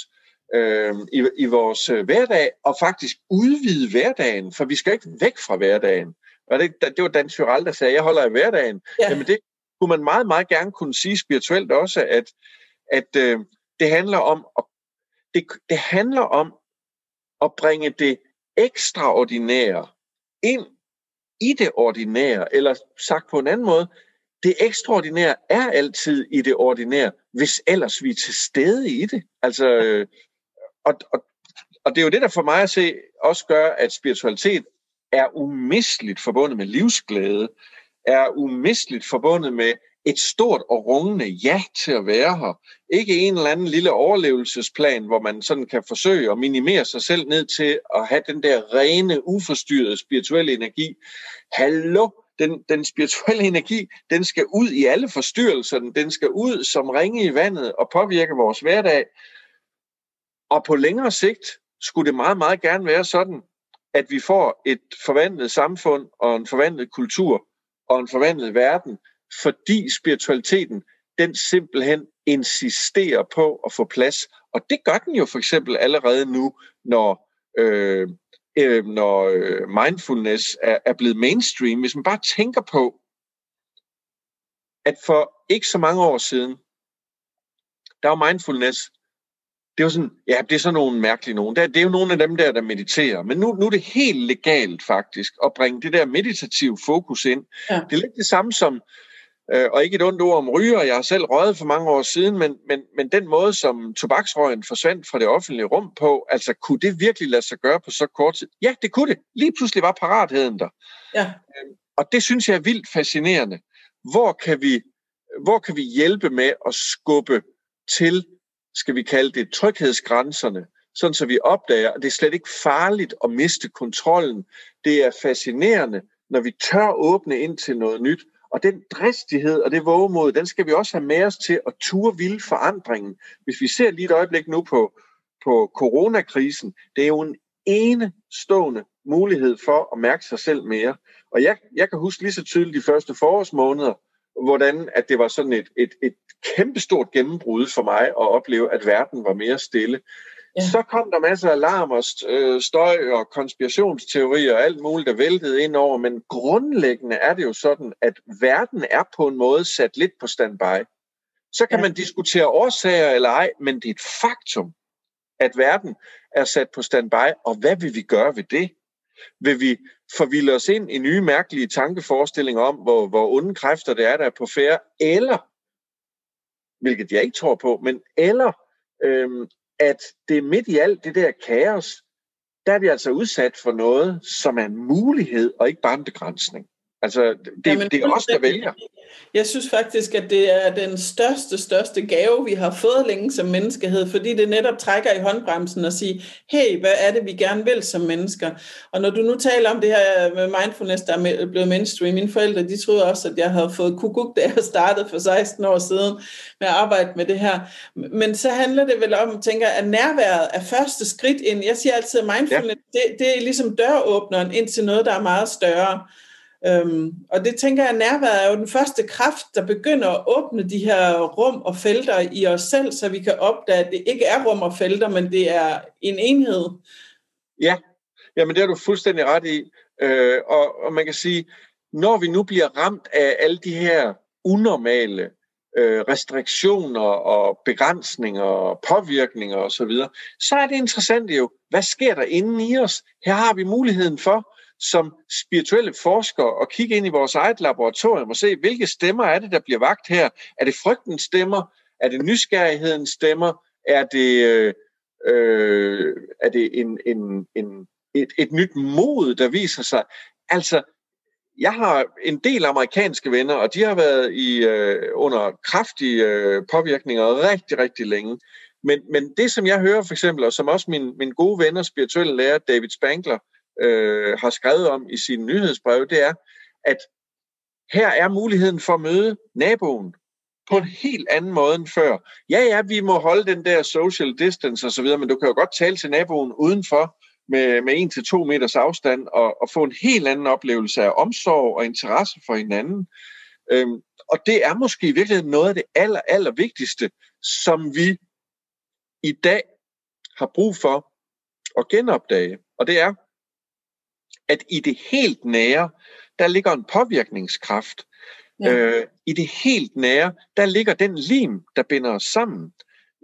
øh, i, i vores øh, hverdag og faktisk udvide hverdagen, for vi skal ikke væk fra hverdagen. Og det, det var Dan Tyrell, der sagde, jeg holder af hverdagen. Ja. Jamen det kunne man meget, meget gerne kunne sige spirituelt også, at, at øh, det handler om at, det, det handler om at bringe det ekstraordinære ind i det ordinære, eller sagt på en anden måde, det ekstraordinære er altid i det ordinære, hvis ellers vi er til stede i det. Altså, øh, og, og, og det er jo det, der for mig at se også gør, at spiritualitet er umisteligt forbundet med livsglæde, er umisteligt forbundet med et stort og rungende ja til at være her. Ikke en eller anden lille overlevelsesplan, hvor man sådan kan forsøge at minimere sig selv ned til at have den der rene, uforstyrrede spirituelle energi. Hallo, den, den spirituelle energi, den skal ud i alle forstyrrelserne, den skal ud som ringe i vandet og påvirke vores hverdag. Og på længere sigt skulle det meget, meget gerne være sådan, at vi får et forvandlet samfund og en forvandlet kultur og en forvandlet verden, fordi spiritualiteten, den simpelthen insisterer på at få plads. Og det gør den jo for eksempel allerede nu, når, øh, øh, når mindfulness er, er blevet mainstream. Hvis man bare tænker på, at for ikke så mange år siden, der var mindfulness det jo sådan, ja, det er sådan nogle mærkelige nogen. Det er, det er jo nogle af dem der, der mediterer. Men nu, nu er det helt legalt faktisk at bringe det der meditative fokus ind. Ja. Det er lidt det samme som, øh, og ikke et ondt ord om ryger, jeg har selv røget for mange år siden, men, men, men den måde, som tobaksrøgen forsvandt fra det offentlige rum på, altså kunne det virkelig lade sig gøre på så kort tid? Ja, det kunne det. Lige pludselig var paratheden der. Ja. Øh, og det synes jeg er vildt fascinerende. Hvor kan vi, hvor kan vi hjælpe med at skubbe til skal vi kalde det, tryghedsgrænserne, sådan så vi opdager, at det er slet ikke farligt at miste kontrollen. Det er fascinerende, når vi tør åbne ind til noget nyt. Og den dristighed og det vågemod, den skal vi også have med os til at ture vilde forandringen. Hvis vi ser lige et øjeblik nu på, på coronakrisen, det er jo en enestående mulighed for at mærke sig selv mere. Og jeg, jeg kan huske lige så tydeligt de første forårsmåneder, hvordan at det var sådan et, et, et kæmpestort gennembrud for mig at opleve, at verden var mere stille. Ja. Så kom der masser af larm og øh, støj og konspirationsteorier og alt muligt, der væltede ind over, men grundlæggende er det jo sådan, at verden er på en måde sat lidt på standby. Så kan ja. man diskutere årsager eller ej, men det er et faktum, at verden er sat på standby, og hvad vil vi gøre ved det? Vil vi forvilde os ind i nye mærkelige tankeforestillinger om, hvor, hvor onde kræfter det er, der er på færre, eller, hvilket jeg ikke tror på, men eller øhm, at det er midt i alt det der kaos, der er vi altså udsat for noget, som er en mulighed og ikke bare en begrænsning. Altså, det, Jamen, det er os, der vælger. Jeg synes faktisk, at det er den største, største gave, vi har fået længe som menneskehed, fordi det netop trækker i håndbremsen og siger, hey, hvad er det, vi gerne vil som mennesker? Og når du nu taler om det her med mindfulness, der er blevet mainstream, mine forældre, de troede også, at jeg havde fået kukuk, da jeg startede for 16 år siden med at arbejde med det her. Men så handler det vel om, tænker at nærværet er første skridt ind. Jeg siger altid, at mindfulness, ja. det, det er ligesom døråbneren ind til noget, der er meget større. Øhm, og det tænker jeg, nærværet er jo den første kraft, der begynder at åbne de her rum og felter i os selv, så vi kan opdage, at det ikke er rum og felter, men det er en enhed. Ja, Jamen, det har du fuldstændig ret i. Øh, og, og man kan sige, når vi nu bliver ramt af alle de her unormale øh, restriktioner og begrænsninger og påvirkninger osv., så, videre, så er det interessant jo, hvad sker der inde i os? Her har vi muligheden for som spirituelle forskere og kigge ind i vores eget laboratorium og se, hvilke stemmer er det, der bliver vagt her? Er det frygtens stemmer? Er det nysgerrighedens stemmer? Er det, øh, øh, er det en, en, en, et, et nyt mod, der viser sig? Altså, jeg har en del amerikanske venner, og de har været i øh, under kraftige øh, påvirkninger rigtig, rigtig længe. Men, men det, som jeg hører for eksempel, og som også min, min gode venner, spirituelle lærer David Spangler, øh, har skrevet om i sin nyhedsbrev, det er, at her er muligheden for at møde naboen på en helt anden måde end før. Ja, ja, vi må holde den der social distance osv., men du kan jo godt tale til naboen udenfor med, med en til to meters afstand og, og få en helt anden oplevelse af omsorg og interesse for hinanden. Øhm, og det er måske i virkeligheden noget af det aller, aller vigtigste, som vi i dag har brug for at genopdage. Og det er, at i det helt nære, der ligger en påvirkningskraft. Ja. Øh, I det helt nære, der ligger den lim, der binder os sammen.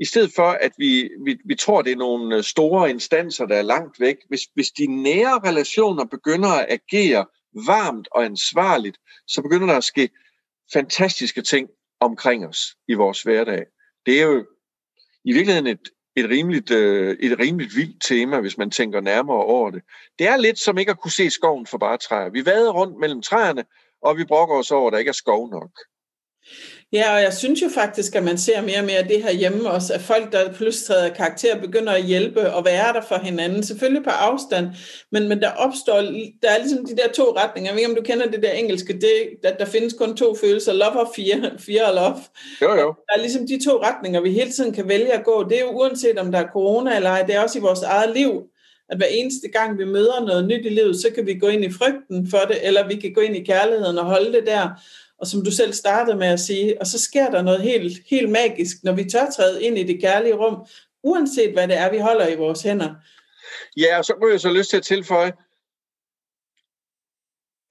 I stedet for, at vi, vi, vi tror, det er nogle øh, store instanser, der er langt væk. Hvis, hvis de nære relationer begynder at agere varmt og ansvarligt, så begynder der at ske fantastiske ting omkring os i vores hverdag. Det er jo i virkeligheden et, et rimeligt, øh, et rimeligt vildt tema, hvis man tænker nærmere over det. Det er lidt som ikke at kunne se skoven for bare træer. Vi vader rundt mellem træerne, og vi brokker os over, at der ikke er skov nok. Ja, og jeg synes jo faktisk, at man ser mere og mere det her hjemme også, at folk, der pludselig træder karakter, begynder at hjælpe og være der for hinanden. Selvfølgelig på afstand, men, men der opstår, der er ligesom de der to retninger. Jeg ved ikke, om du kender det der engelske, det, der, der findes kun to følelser, love og fear, fear og love. Jo, jo. Der er ligesom de to retninger, vi hele tiden kan vælge at gå. Det er jo uanset, om der er corona eller ej, det er også i vores eget liv at hver eneste gang vi møder noget nyt i livet, så kan vi gå ind i frygten for det, eller vi kan gå ind i kærligheden og holde det der og som du selv startede med at sige, og så sker der noget helt, helt magisk, når vi tør træde ind i det kærlige rum, uanset hvad det er, vi holder i vores hænder. Ja, og så må jeg så lyst til at tilføje,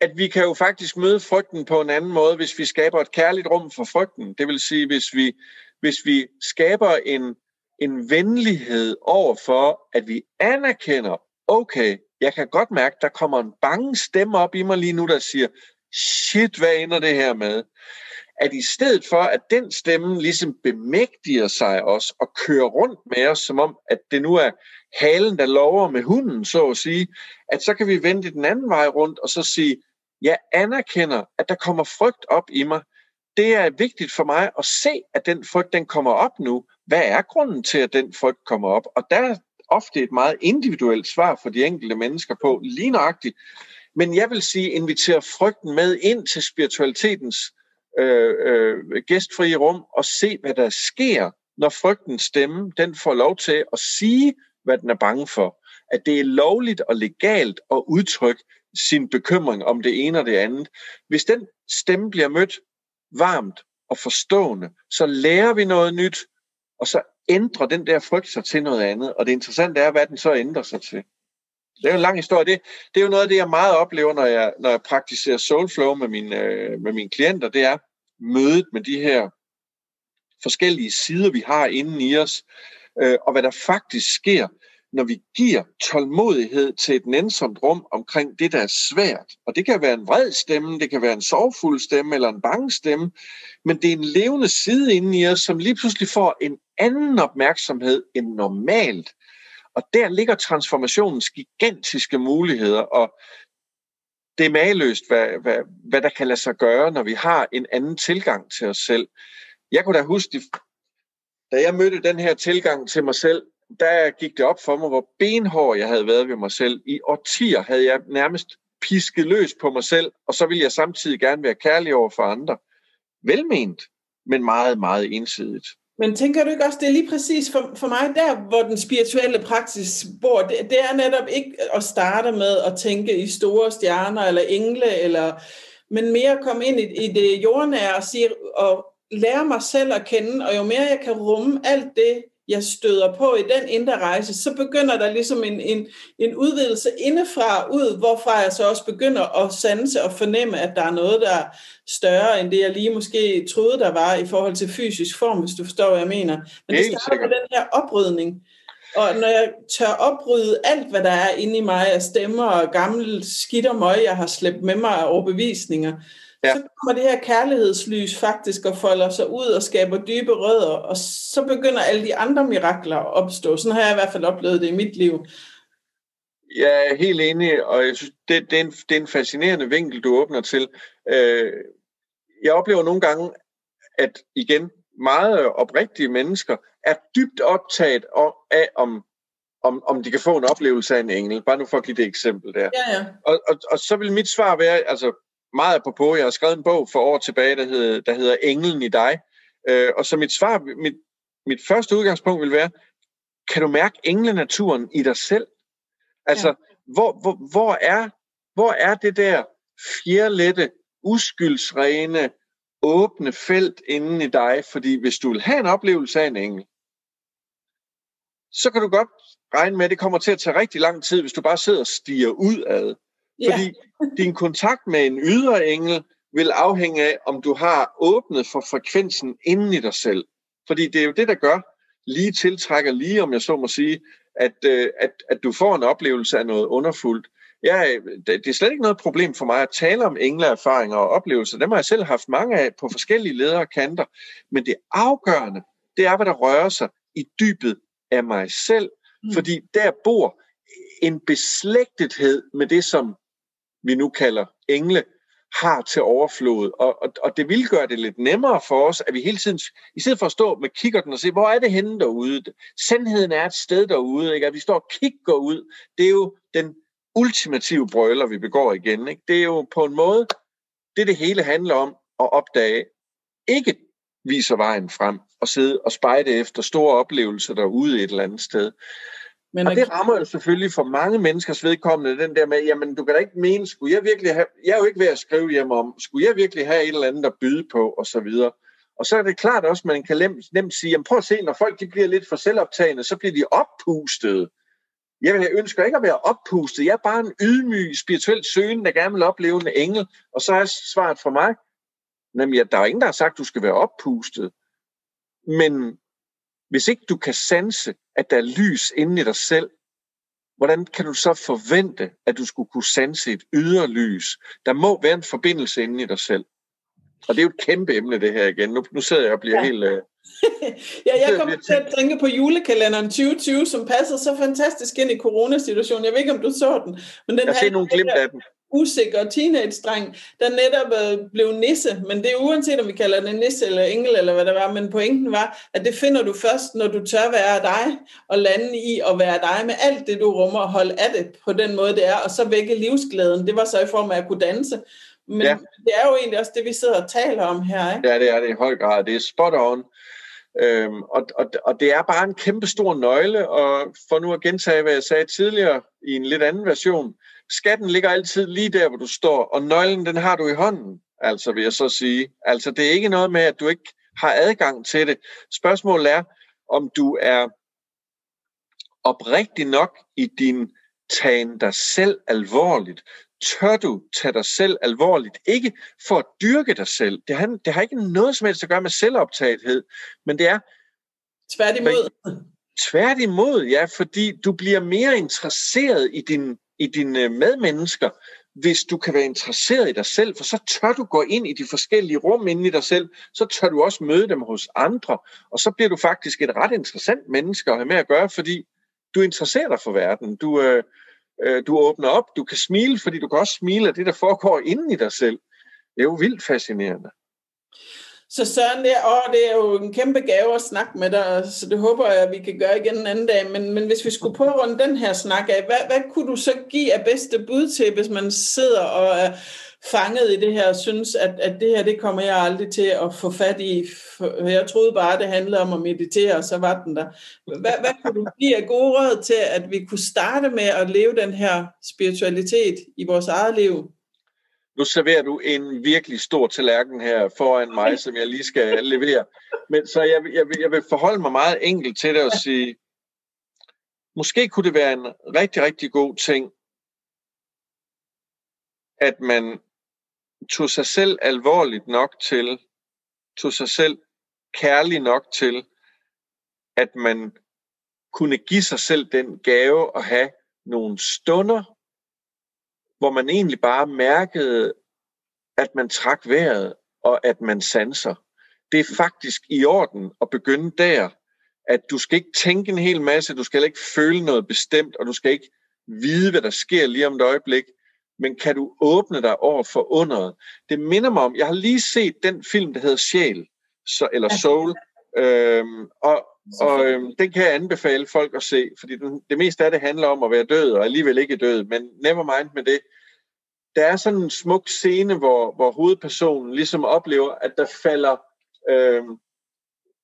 at vi kan jo faktisk møde frygten på en anden måde, hvis vi skaber et kærligt rum for frygten. Det vil sige, hvis vi, hvis vi skaber en, en venlighed over for, at vi anerkender, okay, jeg kan godt mærke, der kommer en bange stemme op i mig lige nu, der siger, shit, hvad ender det her med? At i stedet for, at den stemme ligesom bemægtiger sig os og kører rundt med os, som om, at det nu er halen, der lover med hunden, så at sige, at så kan vi vende den anden vej rundt og så sige, jeg anerkender, at der kommer frygt op i mig. Det er vigtigt for mig at se, at den frygt, den kommer op nu. Hvad er grunden til, at den frygt kommer op? Og der er ofte et meget individuelt svar for de enkelte mennesker på, lige nøjagtigt, men jeg vil sige, inviter frygten med ind til spiritualitetens øh, øh, gæstfrie rum og se, hvad der sker, når frygtens stemme den får lov til at sige, hvad den er bange for. At det er lovligt og legalt at udtrykke sin bekymring om det ene og det andet. Hvis den stemme bliver mødt varmt og forstående, så lærer vi noget nyt, og så ændrer den der frygt sig til noget andet. Og det interessante er, hvad den så ændrer sig til. Det er jo en lang historie. Det, det er jo noget af det, jeg meget oplever, når jeg, når jeg praktiserer soulflow med mine, øh, med mine klienter. Det er mødet med de her forskellige sider, vi har inden i os, øh, og hvad der faktisk sker, når vi giver tålmodighed til et nænsomt rum omkring det, der er svært. Og det kan være en vred stemme, det kan være en sorgfuld stemme eller en bange stemme, men det er en levende side inde i os, som lige pludselig får en anden opmærksomhed end normalt. Og der ligger transformationens gigantiske muligheder, og det er mageløst, hvad, hvad, hvad der kan lade sig gøre, når vi har en anden tilgang til os selv. Jeg kunne da huske, da jeg mødte den her tilgang til mig selv, der gik det op for mig, hvor benhård jeg havde været ved mig selv. I årtier havde jeg nærmest pisket løs på mig selv, og så ville jeg samtidig gerne være kærlig over for andre. Velment, men meget, meget ensidigt. Men tænker du ikke også, det er lige præcis for, for mig der, hvor den spirituelle praksis bor, det, det er netop ikke at starte med at tænke i store stjerner eller engle, eller, men mere komme ind i, i det jordnære og, sige, og lære mig selv at kende, og jo mere jeg kan rumme alt det, jeg støder på i den indre rejse, så begynder der ligesom en, en, en udvidelse indefra ud, hvorfra jeg så også begynder at sanse og fornemme, at der er noget, der er større end det, jeg lige måske troede, der var i forhold til fysisk form, hvis du forstår, hvad jeg mener. Men det starter med den her oprydning. Og når jeg tør opbryde alt, hvad der er inde i mig af stemmer og gamle skidt og møg, jeg har slæbt med mig af overbevisninger, ja. så kommer det her kærlighedslys faktisk og folder sig ud og skaber dybe rødder, og så begynder alle de andre mirakler at opstå. Sådan har jeg i hvert fald oplevet det i mit liv. Jeg er helt enig, og jeg synes, det, det, er en, det er en fascinerende vinkel, du åbner til. Øh, jeg oplever nogle gange, at igen, meget oprigtige mennesker er dybt optaget af, om, om, om de kan få en oplevelse af en engel. Bare nu for at give det eksempel der. Ja, ja. Og, og, og så vil mit svar være, altså meget på, jeg har skrevet en bog for år tilbage, der hedder, der hedder Englen i dig. Øh, og så mit svar, mit, mit første udgangspunkt vil være, kan du mærke englenaturen i dig selv? Altså, ja. hvor, hvor, hvor, er, hvor er det der fjerlette, uskyldsrene, åbne felt inden i dig? Fordi hvis du vil have en oplevelse af en engel, så kan du godt regne med, at det kommer til at tage rigtig lang tid, hvis du bare sidder og stiger ud af. Fordi ja. din kontakt med en ydre engel vil afhænge af, om du har åbnet for frekvensen inden i dig selv. Fordi det er jo det, der gør, lige tiltrækker lige, om jeg så må sige, at, øh, at, at du får en oplevelse af noget underfuldt. Ja, det er slet ikke noget problem for mig at tale om engleerfaringer og oplevelser. Dem har jeg selv haft mange af på forskellige ledere kanter. Men det afgørende, det er, hvad der rører sig i dybet af mig selv. Mm. Fordi der bor en beslægtethed med det, som vi nu kalder engle, har til overflod. Og, og, og det vil gøre det lidt nemmere for os, at vi hele tiden, i stedet for at stå med kikkerten og se, hvor er det henne derude? Sandheden er et sted derude, ikke? at vi står og kigger ud. Det er jo den ultimative brøler, vi begår igen. Ikke? Det er jo på en måde, det det hele handler om at opdage, ikke viser vejen frem og sidde og spejde efter store oplevelser derude et eller andet sted. Men og det rammer jo selvfølgelig for mange menneskers vedkommende, den der med, jamen du kan da ikke mene, skulle jeg virkelig have, jeg er jo ikke ved at skrive hjem om, skulle jeg virkelig have et eller andet at byde på, og så videre. Og så er det klart også, at man kan nemt, nemt sige, jamen prøv at se, når folk de bliver lidt for selvoptagende, så bliver de oppustet. Jeg ønsker ikke at være oppustet. Jeg er bare en ydmyg, spirituelt søgende, der gerne vil opleve en engel. Og så er svaret for mig, nemlig at der er ingen, der har sagt, at du skal være oppustet. Men hvis ikke du kan sanse, at der er lys inde i dig selv, hvordan kan du så forvente, at du skulle kunne sanse et ydre lys? Der må være en forbindelse inde i dig selv. Og det er jo et kæmpe emne, det her igen. Nu, nu sidder jeg og bliver ja. helt... Uh, ja, jeg kommer til at tænke på julekalenderen 2020, som passer så fantastisk ind i coronasituationen. Jeg ved ikke, om du så den. Men den jeg har nogle glimt af den usikker teenage-dreng, der netop øh, blev nisse. Men det er uanset, om vi kalder det nisse eller engel, eller hvad det var. Men pointen var, at det finder du først, når du tør være dig, og lande i at være dig med alt det, du rummer, og holde af det på den måde, det er, og så vække livsglæden. Det var så i form af at kunne danse. Men ja. det er jo egentlig også det, vi sidder og taler om her. Ikke? Ja, det er det i høj grad. Det er spot on. Øhm, og, og, og det er bare en kæmpe stor nøgle, og for nu at gentage, hvad jeg sagde tidligere i en lidt anden version, skatten ligger altid lige der, hvor du står, og nøglen, den har du i hånden, altså vil jeg så sige. Altså det er ikke noget med, at du ikke har adgang til det. Spørgsmålet er, om du er oprigtig nok i din tagen dig selv alvorligt. Tør du tage dig selv alvorligt? Ikke for at dyrke dig selv. Det har, det har ikke noget som helst at gøre med selvoptagethed, men det er... Tværtimod. Tværtimod, ja, fordi du bliver mere interesseret i, din, i dine øh, medmennesker, hvis du kan være interesseret i dig selv, for så tør du gå ind i de forskellige rum inde i dig selv, så tør du også møde dem hos andre, og så bliver du faktisk et ret interessant menneske at have med at gøre, fordi du interesserer dig for verden. Du, øh, øh du åbner op, du kan smile, fordi du kan også smile af det, der foregår inden i dig selv. Det er jo vildt fascinerende. Så Søren, det, åh, det er jo en kæmpe gave at snakke med dig, så det håber jeg, at vi kan gøre igen en anden dag. Men, men hvis vi skulle på at runde den her snak af, hvad, hvad kunne du så give af bedste bud til, hvis man sidder og er fanget i det her, og synes, at, at det her, det kommer jeg aldrig til at få fat i. Jeg troede bare, det handlede om at meditere, og så var den der. Hvad, hvad kunne du give af gode råd til, at vi kunne starte med at leve den her spiritualitet i vores eget liv? Nu serverer du en virkelig stor tallerken her foran mig, som jeg lige skal levere. Men så jeg, jeg, jeg vil forholde mig meget enkelt til det og sige, måske kunne det være en rigtig, rigtig god ting, at man tog sig selv alvorligt nok til, tog sig selv kærlig nok til, at man kunne give sig selv den gave at have nogle stunder, hvor man egentlig bare mærkede, at man trak vejret, og at man sanser. Det er faktisk i orden at begynde der, at du skal ikke tænke en hel masse, du skal ikke føle noget bestemt, og du skal ikke vide, hvad der sker lige om et øjeblik, men kan du åbne dig over for underet? Det minder mig om, jeg har lige set den film, der hedder Sjæl, så, eller Soul, øhm, og, og øhm, den kan jeg anbefale folk at se, fordi den, det meste af det handler om at være død, og alligevel ikke død, men never mind med det. Der er sådan en smuk scene, hvor, hvor hovedpersonen ligesom oplever, at der falder, øhm,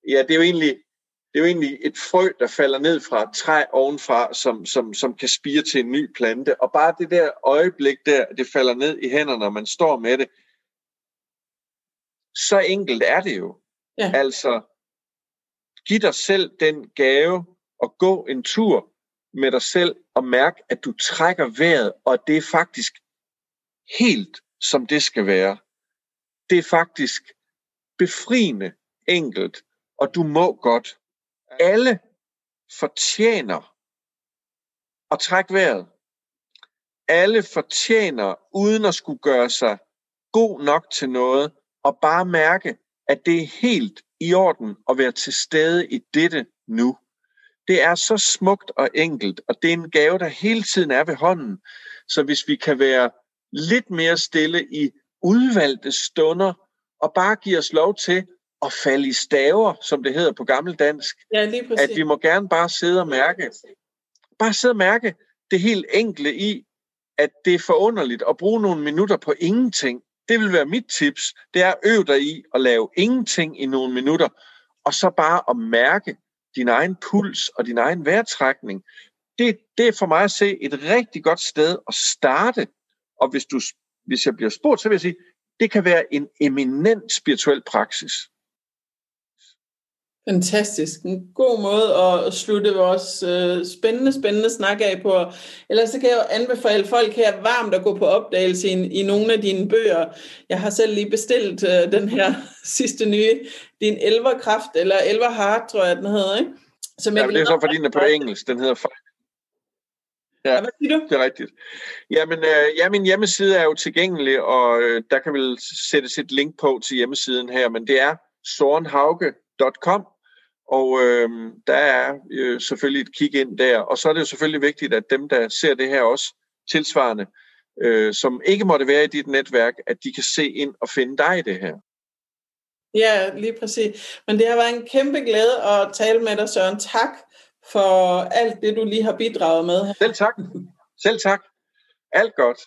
ja, det er jo egentlig, det er jo egentlig et frø, der falder ned fra et træ ovenfra, som, som, som kan spire til en ny plante. Og bare det der øjeblik der, det falder ned i hænderne, når man står med det, så enkelt er det jo. Ja. Altså, Giv dig selv den gave at gå en tur med dig selv og mærke, at du trækker vejret, og det er faktisk helt som det skal være. Det er faktisk befriende enkelt, og du må godt. Alle fortjener at trække vejret. Alle fortjener, uden at skulle gøre sig god nok til noget, og bare mærke, at det er helt i orden at være til stede i dette nu. Det er så smukt og enkelt, og det er en gave, der hele tiden er ved hånden. Så hvis vi kan være lidt mere stille i udvalgte stunder, og bare give os lov til at falde i staver, som det hedder på gammeldansk, ja, lige at vi må gerne bare sidde og mærke, bare sidde og mærke det helt enkle i, at det er forunderligt at bruge nogle minutter på ingenting, det vil være mit tips, det er at øve dig i at lave ingenting i nogle minutter, og så bare at mærke din egen puls og din egen vejrtrækning. Det, det er for mig at se et rigtig godt sted at starte. Og hvis, du, hvis jeg bliver spurgt, så vil jeg sige, det kan være en eminent spirituel praksis. Fantastisk. En god måde at slutte vores øh, spændende, spændende snak af på. Ellers så kan jeg jo anbefale folk her varmt at gå på opdagelse i, i nogle af dine bøger. Jeg har selv lige bestilt øh, den her sidste nye, din Elverkraft, eller Elverheart, tror jeg, den hedder, ikke? Som jeg ja, det er så fordi, den er på engelsk. Den hedder Ja, hvad siger du? det er rigtigt. Jamen, øh, ja, min hjemmeside er jo tilgængelig, og øh, der kan vel sættes et link på til hjemmesiden her, men det er sorenhauge.com, og øh, der er øh, selvfølgelig et kig ind der. Og så er det jo selvfølgelig vigtigt, at dem, der ser det her også tilsvarende, øh, som ikke måtte være i dit netværk, at de kan se ind og finde dig i det her. Ja, lige præcis. Men det har været en kæmpe glæde at tale med dig, Søren. Tak for alt det, du lige har bidraget med. Selv tak. Selv tak. Alt godt.